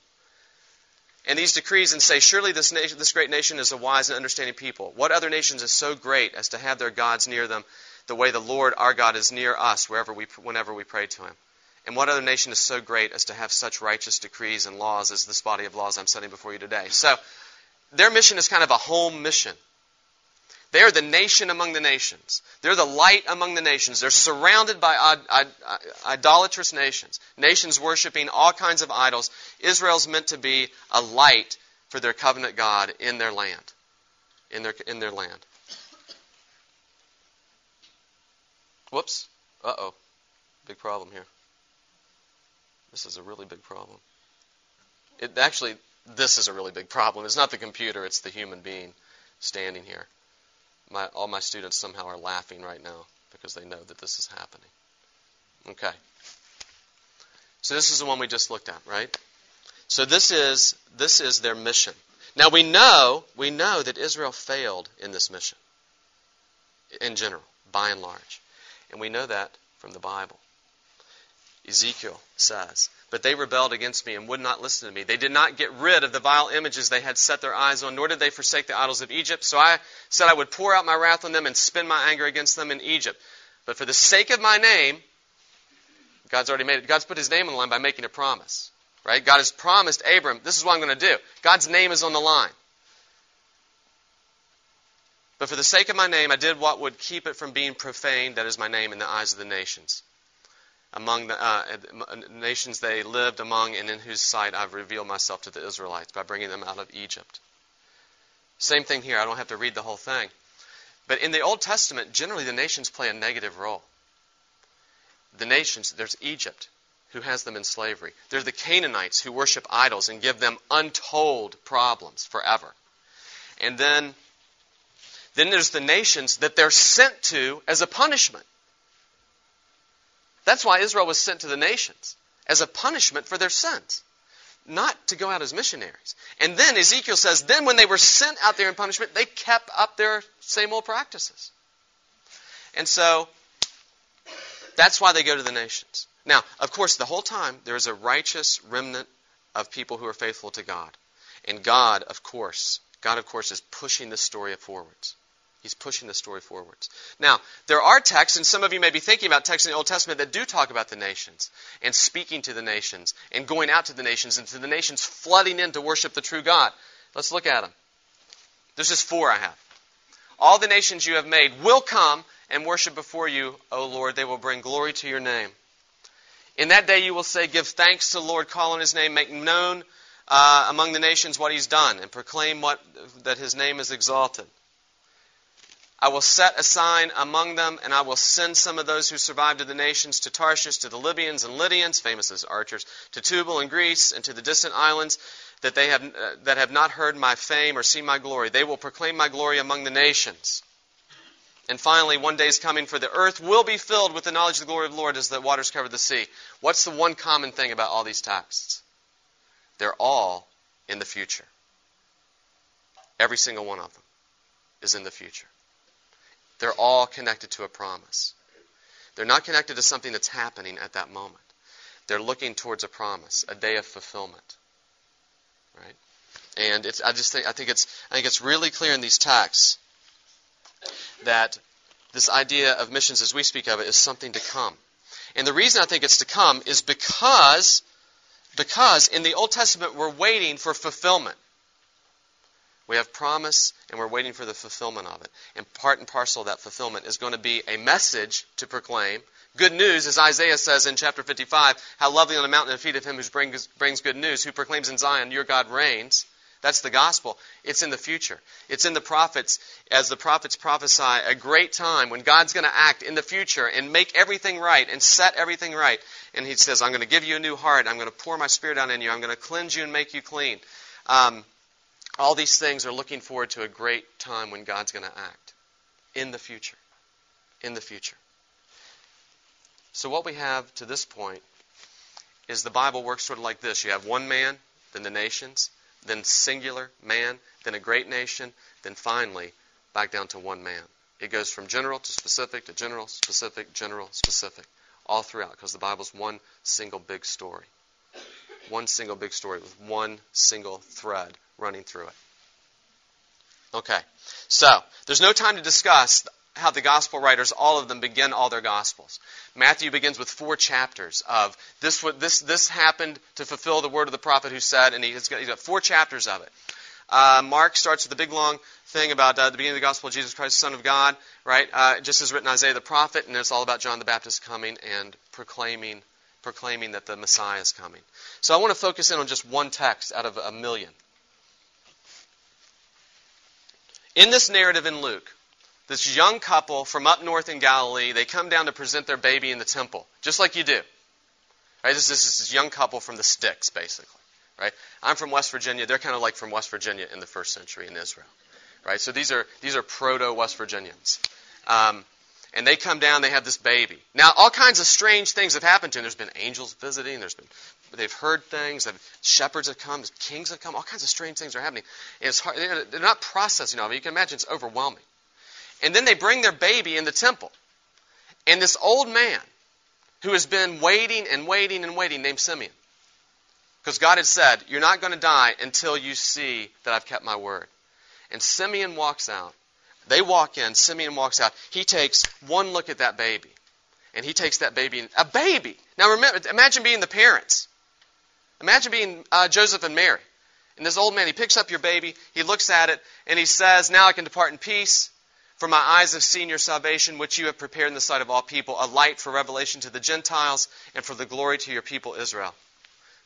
and these decrees and say, Surely this, nation, this great nation is a wise and understanding people. What other nations is so great as to have their gods near them the way the Lord our God is near us wherever we, whenever we pray to him? And what other nation is so great as to have such righteous decrees and laws as this body of laws I'm setting before you today? So, their mission is kind of a home mission. They are the nation among the nations. They're the light among the nations. They're surrounded by idolatrous nations, nations worshiping all kinds of idols. Israel's meant to be a light for their covenant God in their land. In their, in their land. Whoops. Uh oh. Big problem here. This is a really big problem. It actually, this is a really big problem. It's not the computer, it's the human being standing here my, all my students somehow are laughing right now because they know that this is happening. Okay. So this is the one we just looked at, right? So this is this is their mission. Now we know we know that Israel failed in this mission in general, by and large. And we know that from the Bible. Ezekiel says, But they rebelled against me and would not listen to me. They did not get rid of the vile images they had set their eyes on, nor did they forsake the idols of Egypt. So I said I would pour out my wrath on them and spend my anger against them in Egypt. But for the sake of my name, God's already made it. God's put his name on the line by making a promise. Right? God has promised Abram, this is what I'm going to do. God's name is on the line. But for the sake of my name, I did what would keep it from being profaned, that is my name, in the eyes of the nations among the uh, nations they lived among and in whose sight I've revealed myself to the Israelites by bringing them out of Egypt. Same thing here. I don't have to read the whole thing. But in the Old Testament, generally the nations play a negative role. The nations, there's Egypt, who has them in slavery. There's the Canaanites who worship idols and give them untold problems forever. And then, then there's the nations that they're sent to as a punishment. That's why Israel was sent to the nations as a punishment for their sins, not to go out as missionaries. And then Ezekiel says, then when they were sent out there in punishment, they kept up their same old practices. And so that's why they go to the nations. Now, of course, the whole time there is a righteous remnant of people who are faithful to God. And God, of course, God, of course, is pushing this story forwards. He's pushing the story forwards. Now, there are texts, and some of you may be thinking about texts in the Old Testament that do talk about the nations and speaking to the nations and going out to the nations and to the nations flooding in to worship the true God. Let's look at them. There's just four I have. All the nations you have made will come and worship before you, O Lord. They will bring glory to your name. In that day you will say, Give thanks to the Lord, call on his name, make known uh, among the nations what he's done, and proclaim what, that his name is exalted. I will set a sign among them, and I will send some of those who survived to the nations, to Tarshish, to the Libyans and Lydians, famous as archers, to Tubal and Greece, and to the distant islands, that they have, uh, that have not heard my fame or seen my glory. They will proclaim my glory among the nations. And finally, one day is coming for the earth will be filled with the knowledge of the glory of the Lord as the waters cover the sea. What's the one common thing about all these texts? They're all in the future. Every single one of them is in the future. They're all connected to a promise. They're not connected to something that's happening at that moment. They're looking towards a promise, a day of fulfillment. Right? And it's I just think I think it's I think it's really clear in these texts that this idea of missions as we speak of it is something to come. And the reason I think it's to come is because because in the Old Testament we're waiting for fulfillment. We have promise and we're waiting for the fulfillment of it. And part and parcel of that fulfillment is going to be a message to proclaim. Good news, as Isaiah says in chapter 55, how lovely on the mountain the feet of him who brings, brings good news, who proclaims in Zion, your God reigns. That's the gospel. It's in the future. It's in the prophets, as the prophets prophesy, a great time when God's going to act in the future and make everything right and set everything right. And He says, I'm going to give you a new heart. I'm going to pour my spirit down in you. I'm going to cleanse you and make you clean. Um, all these things are looking forward to a great time when God's going to act in the future. In the future. So, what we have to this point is the Bible works sort of like this you have one man, then the nations, then singular man, then a great nation, then finally back down to one man. It goes from general to specific to general, specific, general, specific, all throughout, because the Bible's one single big story. One single big story with one single thread running through it. Okay, so there's no time to discuss how the gospel writers, all of them, begin all their gospels. Matthew begins with four chapters of this. This this happened to fulfill the word of the prophet who said, and he's got, he's got four chapters of it. Uh, Mark starts with the big long thing about uh, the beginning of the gospel of Jesus Christ, Son of God, right? Uh, just as written Isaiah the prophet, and it's all about John the Baptist coming and proclaiming proclaiming that the Messiah is coming. So I want to focus in on just one text out of a million. In this narrative in Luke, this young couple from up north in Galilee, they come down to present their baby in the temple, just like you do. Right? This, this is this young couple from the sticks, basically. Right? I'm from West Virginia. They're kind of like from West Virginia in the first century in Israel. Right? So these are these are proto West Virginians. Um, and they come down, they have this baby. Now, all kinds of strange things have happened to them. There's been angels visiting, there's been they've heard things. Shepherds have come. Kings have come. All kinds of strange things are happening. And it's hard. They're not processing all of it. You can imagine it's overwhelming. And then they bring their baby in the temple. And this old man who has been waiting and waiting and waiting, named Simeon, because God had said, You're not going to die until you see that I've kept my word. And Simeon walks out. They walk in. Simeon walks out. He takes one look at that baby. And he takes that baby, a baby. Now remember, imagine being the parents. Imagine being uh, Joseph and Mary. And this old man, he picks up your baby, he looks at it, and he says, Now I can depart in peace. For my eyes have seen your salvation, which you have prepared in the sight of all people, a light for revelation to the Gentiles and for the glory to your people Israel.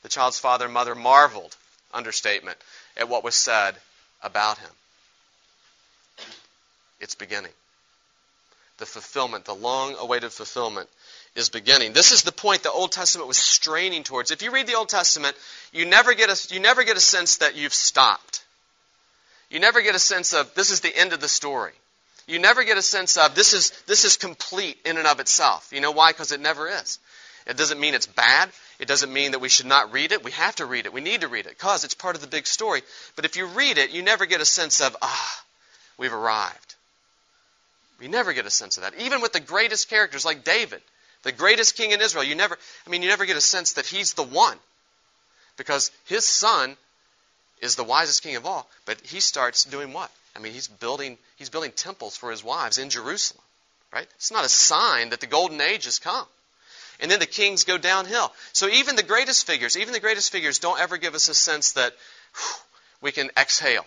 The child's father and mother marveled, understatement, at what was said about him. It's beginning. The fulfillment, the long awaited fulfillment is beginning. This is the point the Old Testament was straining towards. If you read the Old Testament, you never get a, you never get a sense that you've stopped. You never get a sense of this is the end of the story. You never get a sense of this is this is complete in and of itself. You know why? Because it never is. It doesn't mean it's bad. It doesn't mean that we should not read it. We have to read it. We need to read it because it's part of the big story. But if you read it, you never get a sense of ah, we've arrived. We never get a sense of that. Even with the greatest characters like David, the greatest king in Israel. You never, I mean, you never get a sense that he's the one. Because his son is the wisest king of all, but he starts doing what? I mean, he's building, he's building temples for his wives in Jerusalem, right? It's not a sign that the golden age has come. And then the kings go downhill. So even the greatest figures, even the greatest figures don't ever give us a sense that whew, we can exhale.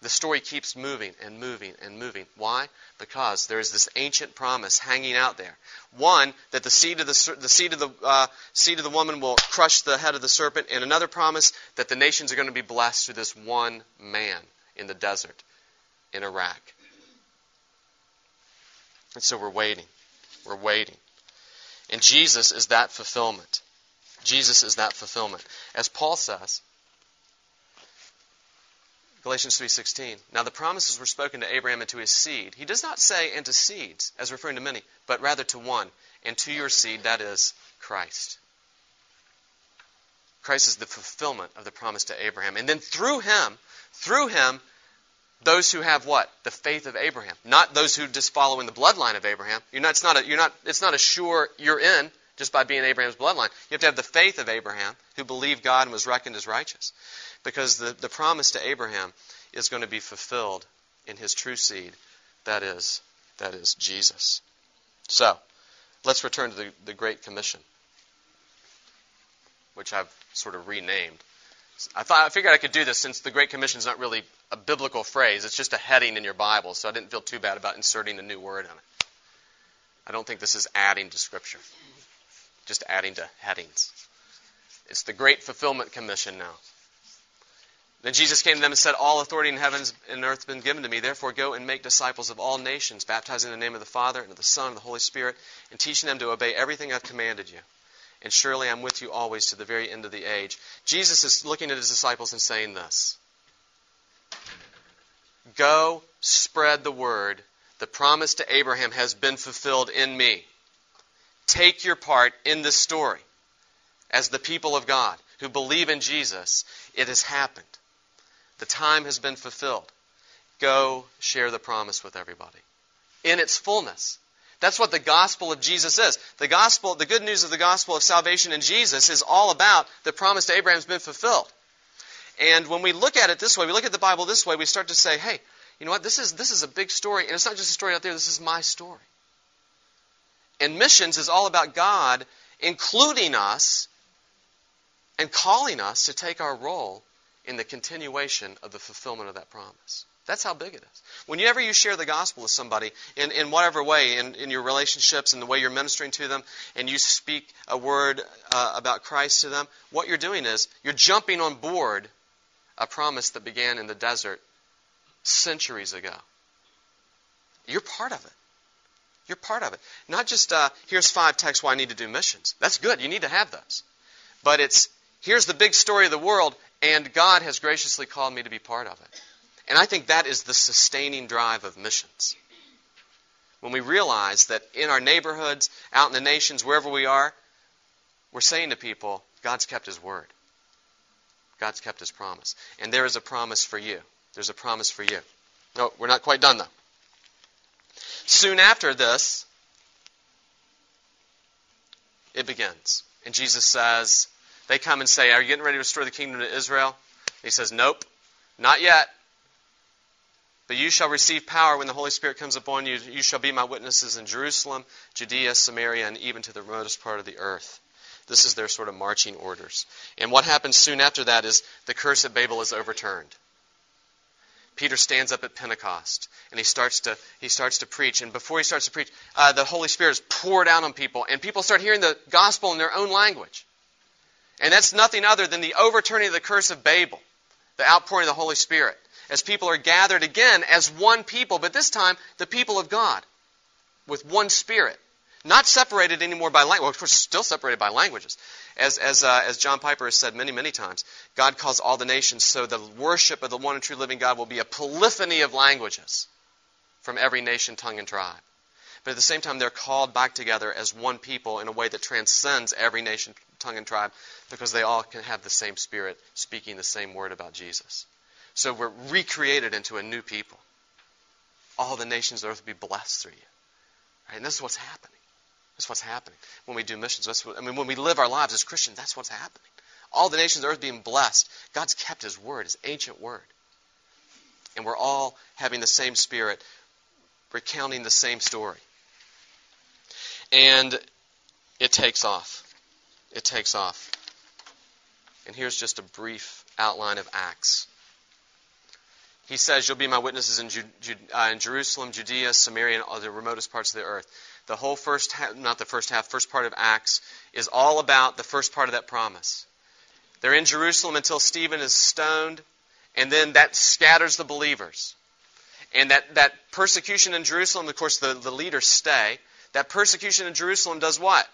The story keeps moving and moving and moving. Why? Because there is this ancient promise hanging out there. One that the seed of the, the seed of the uh, seed of the woman will crush the head of the serpent, and another promise that the nations are going to be blessed through this one man in the desert in Iraq. And so we're waiting. We're waiting. And Jesus is that fulfillment. Jesus is that fulfillment. As Paul says, Galatians 3:16. Now the promises were spoken to Abraham and to his seed. He does not say and to seeds as referring to many, but rather to one, and to your seed that is Christ. Christ is the fulfillment of the promise to Abraham. And then through him, through him those who have what? The faith of Abraham. Not those who just follow in the bloodline of Abraham. You're not, it's, not a, you're not, it's not a sure you're in just by being Abraham's bloodline. You have to have the faith of Abraham who believed God and was reckoned as righteous. Because the, the promise to Abraham is going to be fulfilled in his true seed. That is, that is Jesus. So, let's return to the, the Great Commission, which I've sort of renamed. I thought I figured I could do this since the Great Commission is not really a biblical phrase. It's just a heading in your Bible, so I didn't feel too bad about inserting a new word on it. I don't think this is adding to Scripture, just adding to headings. It's the Great Fulfillment Commission now. Then Jesus came to them and said, All authority in heaven and earth has been given to me. Therefore, go and make disciples of all nations, baptizing in the name of the Father, and of the Son, and of the Holy Spirit, and teaching them to obey everything I've commanded you. And surely I'm with you always to the very end of the age. Jesus is looking at his disciples and saying this Go spread the word. The promise to Abraham has been fulfilled in me. Take your part in this story. As the people of God who believe in Jesus, it has happened. The time has been fulfilled. Go share the promise with everybody in its fullness. That's what the gospel of Jesus is. The gospel, the good news of the gospel of salvation in Jesus is all about the promise to Abraham has been fulfilled. And when we look at it this way, we look at the Bible this way, we start to say, hey, you know what? This is, this is a big story. And it's not just a story out there, this is my story. And missions is all about God including us and calling us to take our role in the continuation of the fulfillment of that promise. That's how big it is. Whenever you share the gospel with somebody, in, in whatever way, in, in your relationships in the way you're ministering to them, and you speak a word uh, about Christ to them, what you're doing is you're jumping on board a promise that began in the desert centuries ago. You're part of it. You're part of it. Not just, uh, here's five texts why I need to do missions. That's good. You need to have those. But it's, here's the big story of the world, and God has graciously called me to be part of it. And I think that is the sustaining drive of missions. When we realize that in our neighborhoods, out in the nations, wherever we are, we're saying to people, God's kept His word. God's kept His promise. And there is a promise for you. There's a promise for you. No, we're not quite done though. Soon after this, it begins. And Jesus says, they come and say, Are you getting ready to restore the kingdom to Israel? he says, Nope, not yet. But you shall receive power when the Holy Spirit comes upon you. You shall be my witnesses in Jerusalem, Judea, Samaria, and even to the remotest part of the earth. This is their sort of marching orders. And what happens soon after that is the curse of Babel is overturned. Peter stands up at Pentecost and he starts to he starts to preach. And before he starts to preach, uh, the Holy Spirit is poured out on people, and people start hearing the gospel in their own language. And that's nothing other than the overturning of the curse of Babel, the outpouring of the Holy Spirit as people are gathered again as one people, but this time the people of God with one spirit. Not separated anymore by language. Well, of course, still separated by languages. As, as, uh, as John Piper has said many, many times, God calls all the nations so the worship of the one and true living God will be a polyphony of languages from every nation, tongue, and tribe. But at the same time, they're called back together as one people in a way that transcends every nation, tongue, and tribe because they all can have the same spirit speaking the same word about Jesus. So we're recreated into a new people. All the nations of the earth will be blessed through you. Right? And this is what's happening. That's what's happening when we do missions. That's what, I mean, when we live our lives as Christians, that's what's happening. All the nations of the earth being blessed. God's kept His word, His ancient word. And we're all having the same spirit, recounting the same story. And it takes off. It takes off. And here's just a brief outline of Acts. He says, You'll be my witnesses in, uh, in Jerusalem, Judea, Samaria, and all the remotest parts of the earth. The whole first half, not the first half, first part of Acts is all about the first part of that promise. They're in Jerusalem until Stephen is stoned, and then that scatters the believers. And that, that persecution in Jerusalem, of course, the, the leaders stay. That persecution in Jerusalem does what?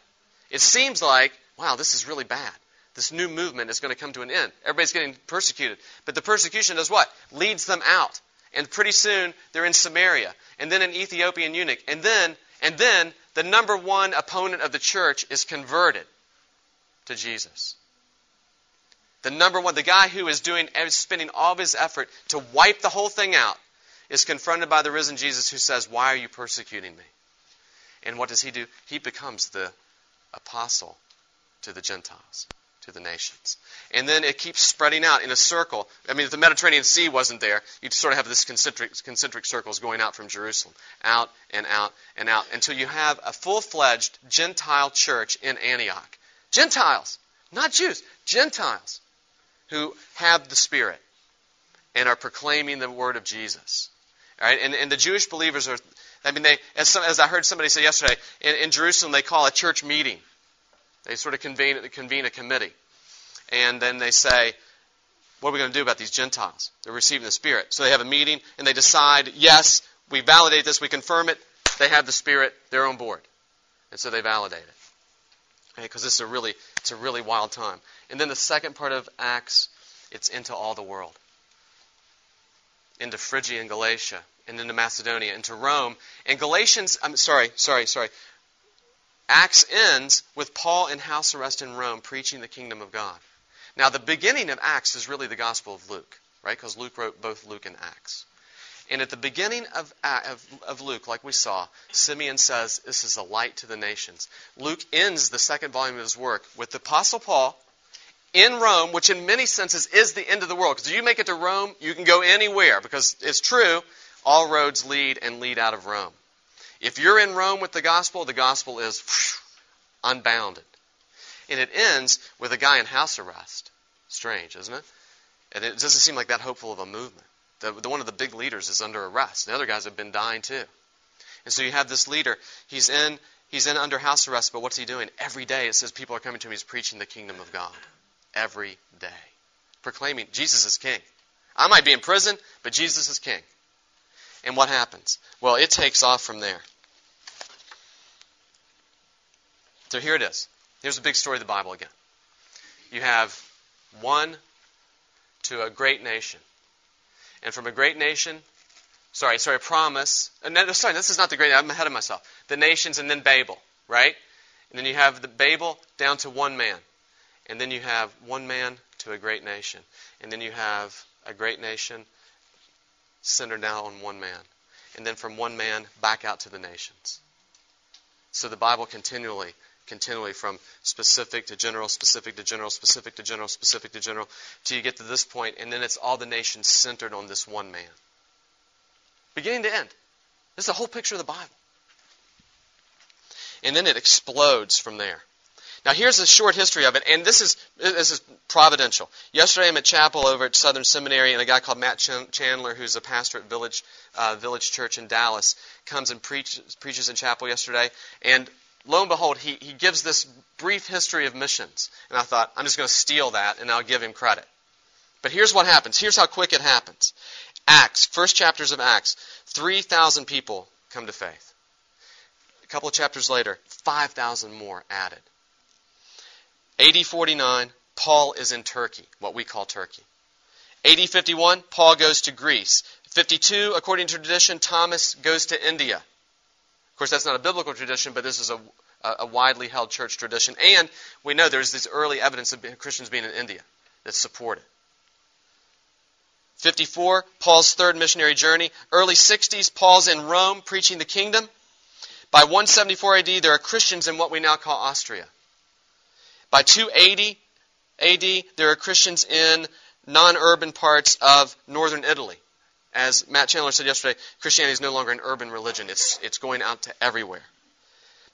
It seems like, wow, this is really bad. This new movement is going to come to an end. Everybody's getting persecuted. But the persecution does what? Leads them out. And pretty soon they're in Samaria. And then an Ethiopian eunuch. And then, and then the number one opponent of the church is converted to Jesus. The number one, the guy who is doing, is spending all of his effort to wipe the whole thing out, is confronted by the risen Jesus who says, Why are you persecuting me? And what does he do? He becomes the apostle to the Gentiles, to the nations. And then it keeps spreading out in a circle. I mean, if the Mediterranean Sea wasn't there, you'd sort of have this concentric, concentric circles going out from Jerusalem, out and out and out, until you have a full fledged Gentile church in Antioch. Gentiles, not Jews, Gentiles who have the Spirit and are proclaiming the word of Jesus. All right? And, and the Jewish believers are, I mean, they, as, some, as I heard somebody say yesterday, in, in Jerusalem they call a church meeting. They sort of convene, convene a committee. And then they say, what are we going to do about these Gentiles? They're receiving the Spirit. So they have a meeting and they decide, yes, we validate this, we confirm it. They have the Spirit, they're on board. And so they validate it because okay, this is a really it's a really wild time. And then the second part of Acts, it's into all the world, into Phrygia and Galatia, and into Macedonia, into Rome. And Galatians, I'm sorry, sorry, sorry. Acts ends with Paul in house arrest in Rome preaching the kingdom of God. Now, the beginning of Acts is really the Gospel of Luke, right? Because Luke wrote both Luke and Acts. And at the beginning of, of, of, Luke, like we saw, Simeon says, This is a light to the nations. Luke ends the second volume of his work with the Apostle Paul in Rome, which in many senses is the end of the world. Because if you make it to Rome, you can go anywhere. Because it's true, all roads lead and lead out of Rome. If you're in Rome with the gospel, the gospel is unbounded. And it ends with a guy in house arrest. Strange, isn't it? And it doesn't seem like that hopeful of a movement. The, the, one of the big leaders is under arrest. The other guys have been dying too. And so you have this leader. He's in, he's in under house arrest, but what's he doing? Every day it says people are coming to him. He's preaching the kingdom of God. Every day. Proclaiming Jesus is king. I might be in prison, but Jesus is king. And what happens? Well, it takes off from there. So here it is. Here's a big story of the Bible again. You have one to a great nation and from a great nation, sorry, sorry, promise. Uh, sorry, this is not the great. I'm ahead of myself. The nations, and then Babel, right? And then you have the Babel down to one man, and then you have one man to a great nation, and then you have a great nation centered now on one man, and then from one man back out to the nations. So the Bible continually continually from specific to general, specific to general, specific to general, specific to general, till you get to this point, and then it's all the nations centered on this one man. Beginning to end. This is the whole picture of the Bible. And then it explodes from there. Now here's a short history of it, and this is this is providential. Yesterday I'm at chapel over at Southern Seminary, and a guy called Matt Chandler, who's a pastor at Village uh, Village Church in Dallas, comes and preaches preaches in chapel yesterday. And lo and behold, he, he gives this brief history of missions. And I thought, I'm just going to steal that and I'll give him credit. But here's what happens. Here's how quick it happens. Acts, first chapters of Acts, 3,000 people come to faith. A couple of chapters later, 5,000 more added. AD 49, Paul is in Turkey, what we call Turkey. AD 51, Paul goes to Greece. 52, according to tradition, Thomas goes to India. Of course, that's not a biblical tradition, but this is a, a widely held church tradition. And we know there's this early evidence of Christians being in India that support it. 54, Paul's third missionary journey. Early 60s, Paul's in Rome preaching the kingdom. By 174 AD, there are Christians in what we now call Austria. By 280 AD, there are Christians in non urban parts of northern Italy as Matt Chandler said yesterday, Christianity is no longer an urban religion. It's, it's going out to everywhere.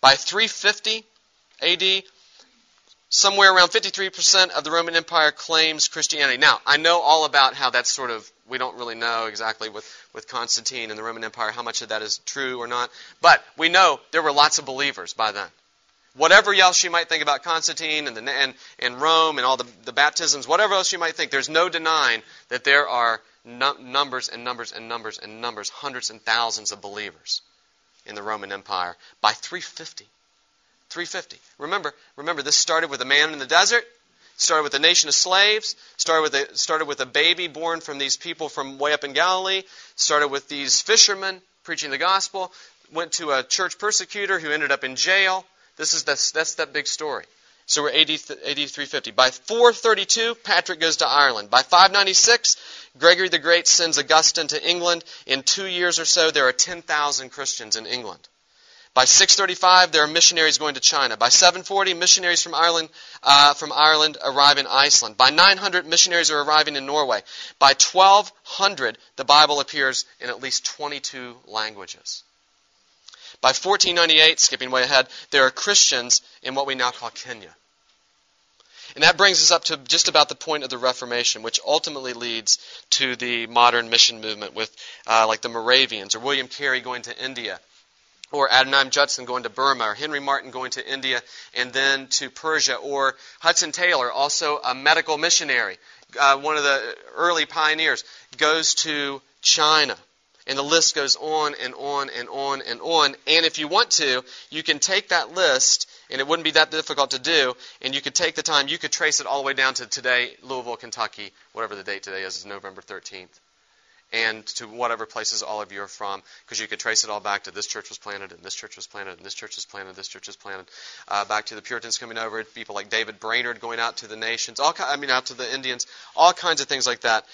By 350 AD, somewhere around 53% of the Roman Empire claims Christianity. Now, I know all about how that's sort of, we don't really know exactly with, with Constantine and the Roman Empire how much of that is true or not. But we know there were lots of believers by then. Whatever else you might think about Constantine and, the, and, and Rome and all the, the baptisms, whatever else you might think, there's no denying that there are numbers and numbers and numbers and numbers, hundreds and thousands of believers in the Roman Empire by 350. 350. Remember, remember, this started with a man in the desert, started with a nation of slaves, started with a, started with a baby born from these people from way up in Galilee, started with these fishermen preaching the gospel, went to a church persecutor who ended up in jail. This is the, that's that big story. So we're AD, AD 350. By 432, Patrick goes to Ireland. By 596, Gregory the Great sends Augustine to England. In two years or so, there are 10,000 Christians in England. By 635, there are missionaries going to China. By 740, missionaries from Ireland, uh, from Ireland arrive in Iceland. By 900, missionaries are arriving in Norway. By 1200, the Bible appears in at least 22 languages. By 1498, skipping way ahead, there are Christians in what we now call Kenya. And that brings us up to just about the point of the Reformation, which ultimately leads to the modern mission movement with uh, like the Moravians or William Carey going to India or Adoniram Judson going to Burma, or Henry Martyn going to India and then to Persia, or Hudson Taylor, also a medical missionary, uh, one of the early pioneers, goes to China. And the list goes on and on and on and on. And if you want to, you can take that list, and it wouldn't be that difficult to do, and you could take the time, you could trace it all the way down to today, Louisville, Kentucky, whatever the date today is, is November 13th and to whatever places all of you are from, because you could trace it all back to this church was planted, and this church was planted, and this church was planted, this church was planted, uh, back to the Puritans coming over, people like David Brainerd going out to the nations, all I mean out to the Indians, all kinds of things like that.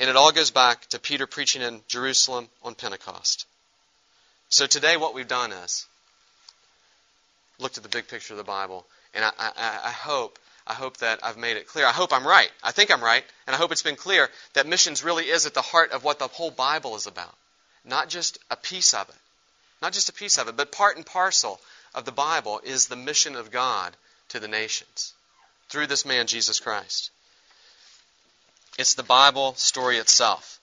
And it all goes back to Peter preaching in Jerusalem on Pentecost. So today, what we've done is looked at the big picture of the Bible, and I, I, I hope I hope that I've made it clear. I hope I'm right. I think I'm right. And I hope it's been clear that missions really is at the heart of what the whole Bible is about. Not just a piece of it. Not just a piece of it, but part and parcel of the Bible is the mission of God to the nations through this man, Jesus Christ. It's the Bible story itself.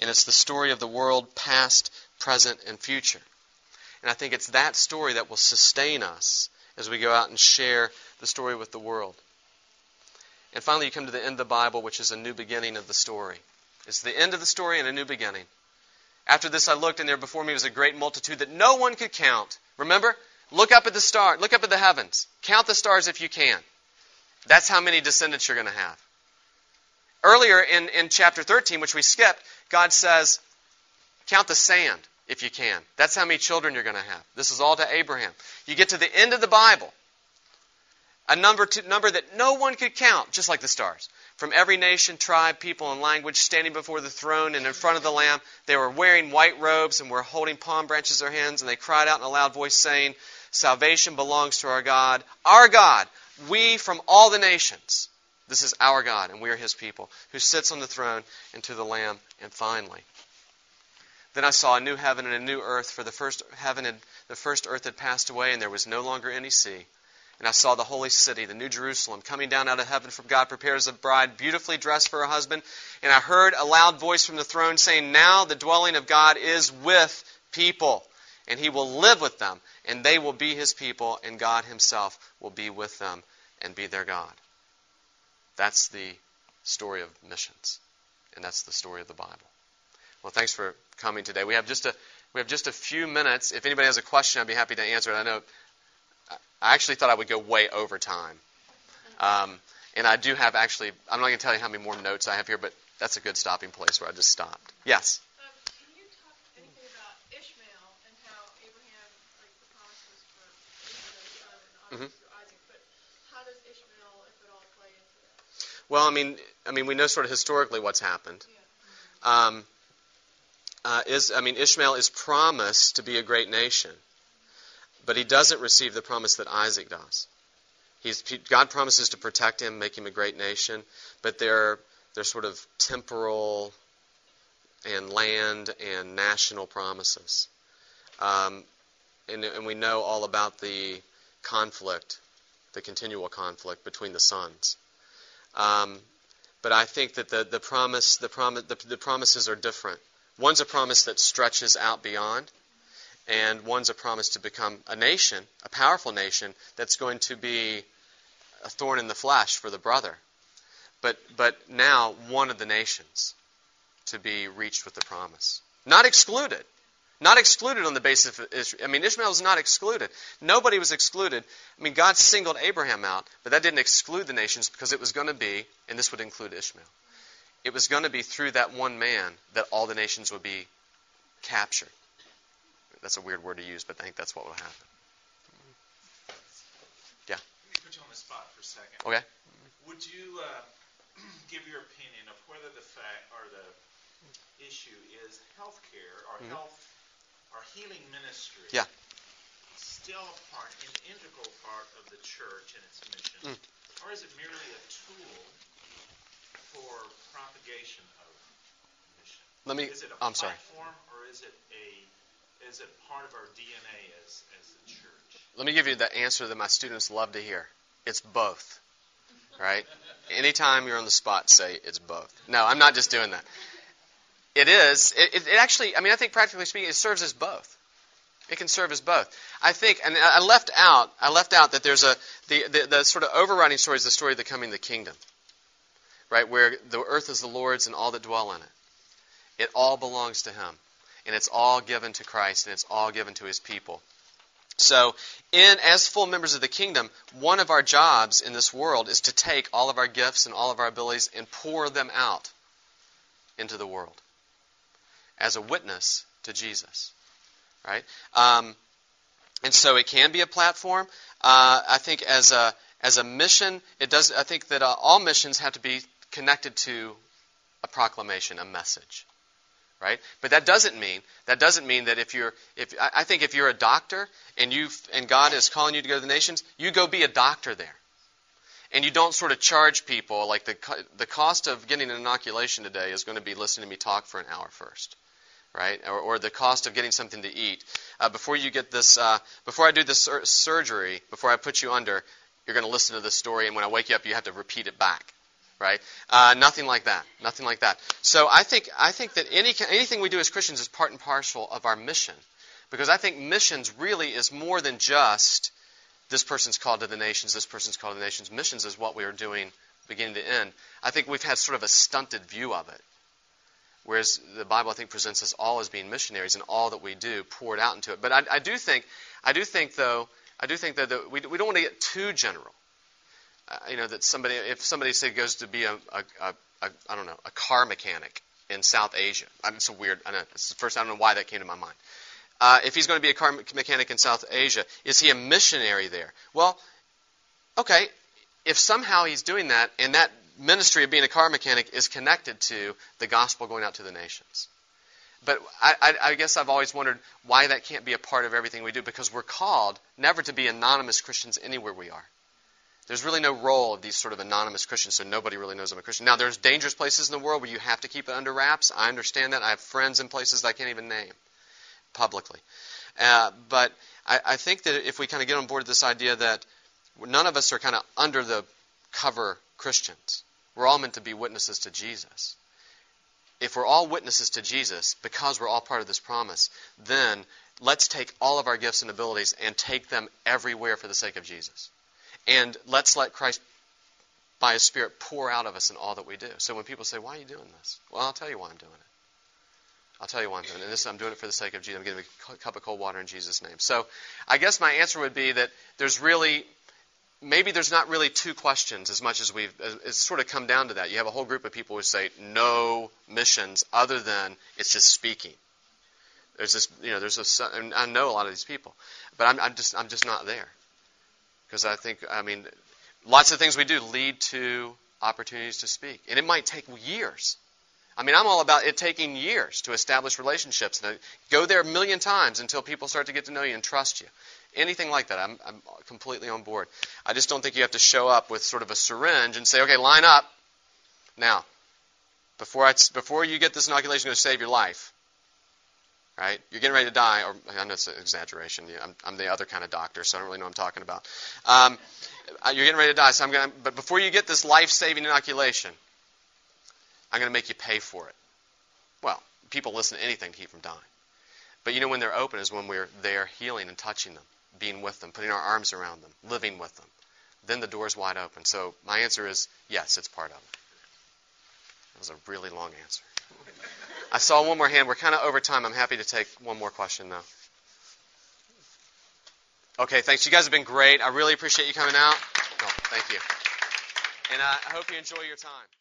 And it's the story of the world, past, present, and future. And I think it's that story that will sustain us as we go out and share the story with the world. And finally, you come to the end of the Bible, which is a new beginning of the story. It's the end of the story and a new beginning. After this, I looked, and there before me was a great multitude that no one could count. Remember? Look up at the star. Look up at the heavens. Count the stars if you can. That's how many descendants you're going to have. Earlier in, in chapter 13, which we skipped, God says, Count the sand if you can. That's how many children you're going to have. This is all to Abraham. You get to the end of the Bible, a number, to, number that no one could count, just like the stars. From every nation, tribe, people, and language, standing before the throne and in front of the Lamb, they were wearing white robes and were holding palm branches in their hands, and they cried out in a loud voice, saying, Salvation belongs to our God, our God, we from all the nations. This is our God, and we are his people, who sits on the throne and to the Lamb. And finally, then I saw a new heaven and a new earth, for the first heaven and the first earth had passed away, and there was no longer any sea. And I saw the holy city, the new Jerusalem, coming down out of heaven from God, prepared as a bride, beautifully dressed for her husband. And I heard a loud voice from the throne saying, Now the dwelling of God is with people, and he will live with them, and they will be his people, and God himself will be with them and be their God. That's the story of missions, and that's the story of the Bible. Well, thanks for coming today. We have just a we have just a few minutes. If anybody has a question, I'd be happy to answer it. I know I actually thought I would go way over time. Um, and I do have actually, I'm not going to tell you how many more notes I have here, but that's a good stopping place where I just stopped. Yes? Um, can you talk anything about Ishmael and how Abraham, like the promises for Ishmael, and mm-hmm. Isaac, but how does Ishmael, if at all, play into that? Well, I mean, I mean, we know sort of historically what's happened. Um, uh, is I mean, Ishmael is promised to be a great nation. But he doesn't receive the promise that Isaac does. He's, God promises to protect him, make him a great nation, but they're, they're sort of temporal and land and national promises. Um, and, and we know all about the conflict, the continual conflict between the sons. Um, but I think that the, the promise, the, promise the, the promises are different. One's a promise that stretches out beyond, and one's a promise to become a nation, a powerful nation, that's going to be a thorn in the flesh for the brother. But, but now, one of the nations to be reached with the promise. Not excluded. Not excluded on the basis of Israel. I mean, Ishmael was not excluded. Nobody was excluded. I mean, God singled Abraham out, but that didn't exclude the nations because it was going to be, and this would include Ishmael, it was going to be through that one man that all the nations would be captured. That's a weird word to use, but I think that's what will happen. Yeah. Let me put you on the spot for a second. Okay. Would you uh, give your opinion of whether the fact or the issue is healthcare or mm-hmm. health or healing ministry? Yeah. Still a part, an integral part of the church and its mission, mm. or is it merely a tool for propagation of mission? Let me. Is it a I'm platform, sorry. or is it a is it part of our DNA as as the church? Let me give you the answer that my students love to hear. It's both. Right? Anytime you're on the spot, say it's both. No, I'm not just doing that. It is. It, it, actually. I mean, I think practically speaking, it serves as both. It can serve as both. I think, and I left out. I left out that there's a the, the, the sort of overriding story is the story of the coming of the kingdom right? Where the earth is the Lord's and all that dwell in it. It all belongs to Him. And it's all given to Christ and it's all given to His people. So, in as full members of the kingdom, one of our jobs in this world is to take all of our gifts and all of our abilities and pour them out into the world as a witness to Jesus, right? Um, and so it can be a platform. Uh, I think as a as a mission, it does. I think that uh, all missions have to be connected to a proclamation, a message. Right? But that doesn't mean that doesn't mean that if you're if I think if you're a doctor and you and God is calling you to go to the nations, you go be a doctor there. And you don't sort of charge people like the the cost of getting an inoculation today is going to be listening to me talk for an hour first right? Or, or, the cost of getting something to eat. Uh, before you get this, uh, before I do this sur- surgery, before I put you under, you're going to listen to this story, and when I wake you up, you have to repeat it back right? Uh, nothing like that. Nothing like that. So I think I think that any anything we do as Christians is part and parcel of our mission, because I think missions really is more than just this person's called to the nations, this person's called to the nations. Missions is what we are doing beginning to end. I think we've had sort of a stunted view of it. Whereas the Bible, I think, presents us all as being missionaries and all that we do poured out into it. But I, I do think, I do think, though, I do think that we, we don't want to get too general uh, you know, that somebody, if somebody say goes to be a, a, a, a I don't know, a car mechanic in South Asia, I mean, it's a weird. I know it's the first. I don't know why that came to my mind. Uh, if he's going to be a car mechanic in South Asia, is he a missionary there? Well, okay. If somehow he's doing that, and that ministry of being a car mechanic is connected to the gospel going out to the nations. But I, I, I, guess I've always wondered why that can't be a part of everything we do because we're called never to be anonymous Christians anywhere we are. There's really no role of these sort of anonymous Christians, so nobody really knows I'm a Christian. Now, there's dangerous places in the world where you have to keep it under wraps. I understand that. I have friends in places I can't even name publicly. Uh, but I, I think that if we kind of get on board this idea that none of us are kind of under the cover Christians, we're all meant to be witnesses to Jesus. If we're all witnesses to Jesus because we're all part of this promise, then let's take all of our gifts and abilities and take them everywhere for the sake of Jesus. And let's let Christ, by His Spirit, pour out of us in all that we do. So when people say, Why are you doing this? Well, I'll tell you why I'm doing it. I'll tell you why I'm doing it. And this, I'm doing it for the sake of Jesus. I'm getting a cup of cold water in Jesus' name. So I guess my answer would be that there's really, maybe there's not really two questions as much as we've, it's sort of come down to that. You have a whole group of people who say no missions other than it's just speaking. There's this, you know, there's a, I know a lot of these people, but I'm, I'm just, I'm just not there. Because I think, I mean, lots of things we do lead to opportunities to speak. And it might take years. I mean, I'm all about it taking years to establish relationships. And go there a million times until people start to get to know you and trust you. Anything like that, I'm, I'm completely on board. I just don't think you have to show up with sort of a syringe and say, okay, line up. Now, before I, before you get this inoculation, going to save your life. Right? You're getting ready to die, or I know it's an exaggeration. I'm, I'm the other kind of doctor, so I don't really know what I'm talking about. Um, uh, you're getting ready to die, so I'm going. But before you get this life-saving inoculation, I'm going to make you pay for it. Well, people listen to anything to keep from dying. But you know when they're open is when we're there healing and touching them, being with them, putting our arms around them, living with them. Then the door's wide open. So my answer is yes, it's part of it. That was a really long answer. I saw one more hand. We're kind of over time. I'm happy to take one more question though. Okay, thanks. You guys have been great. I really appreciate you coming out. Thank you. And uh, I hope you enjoy your time.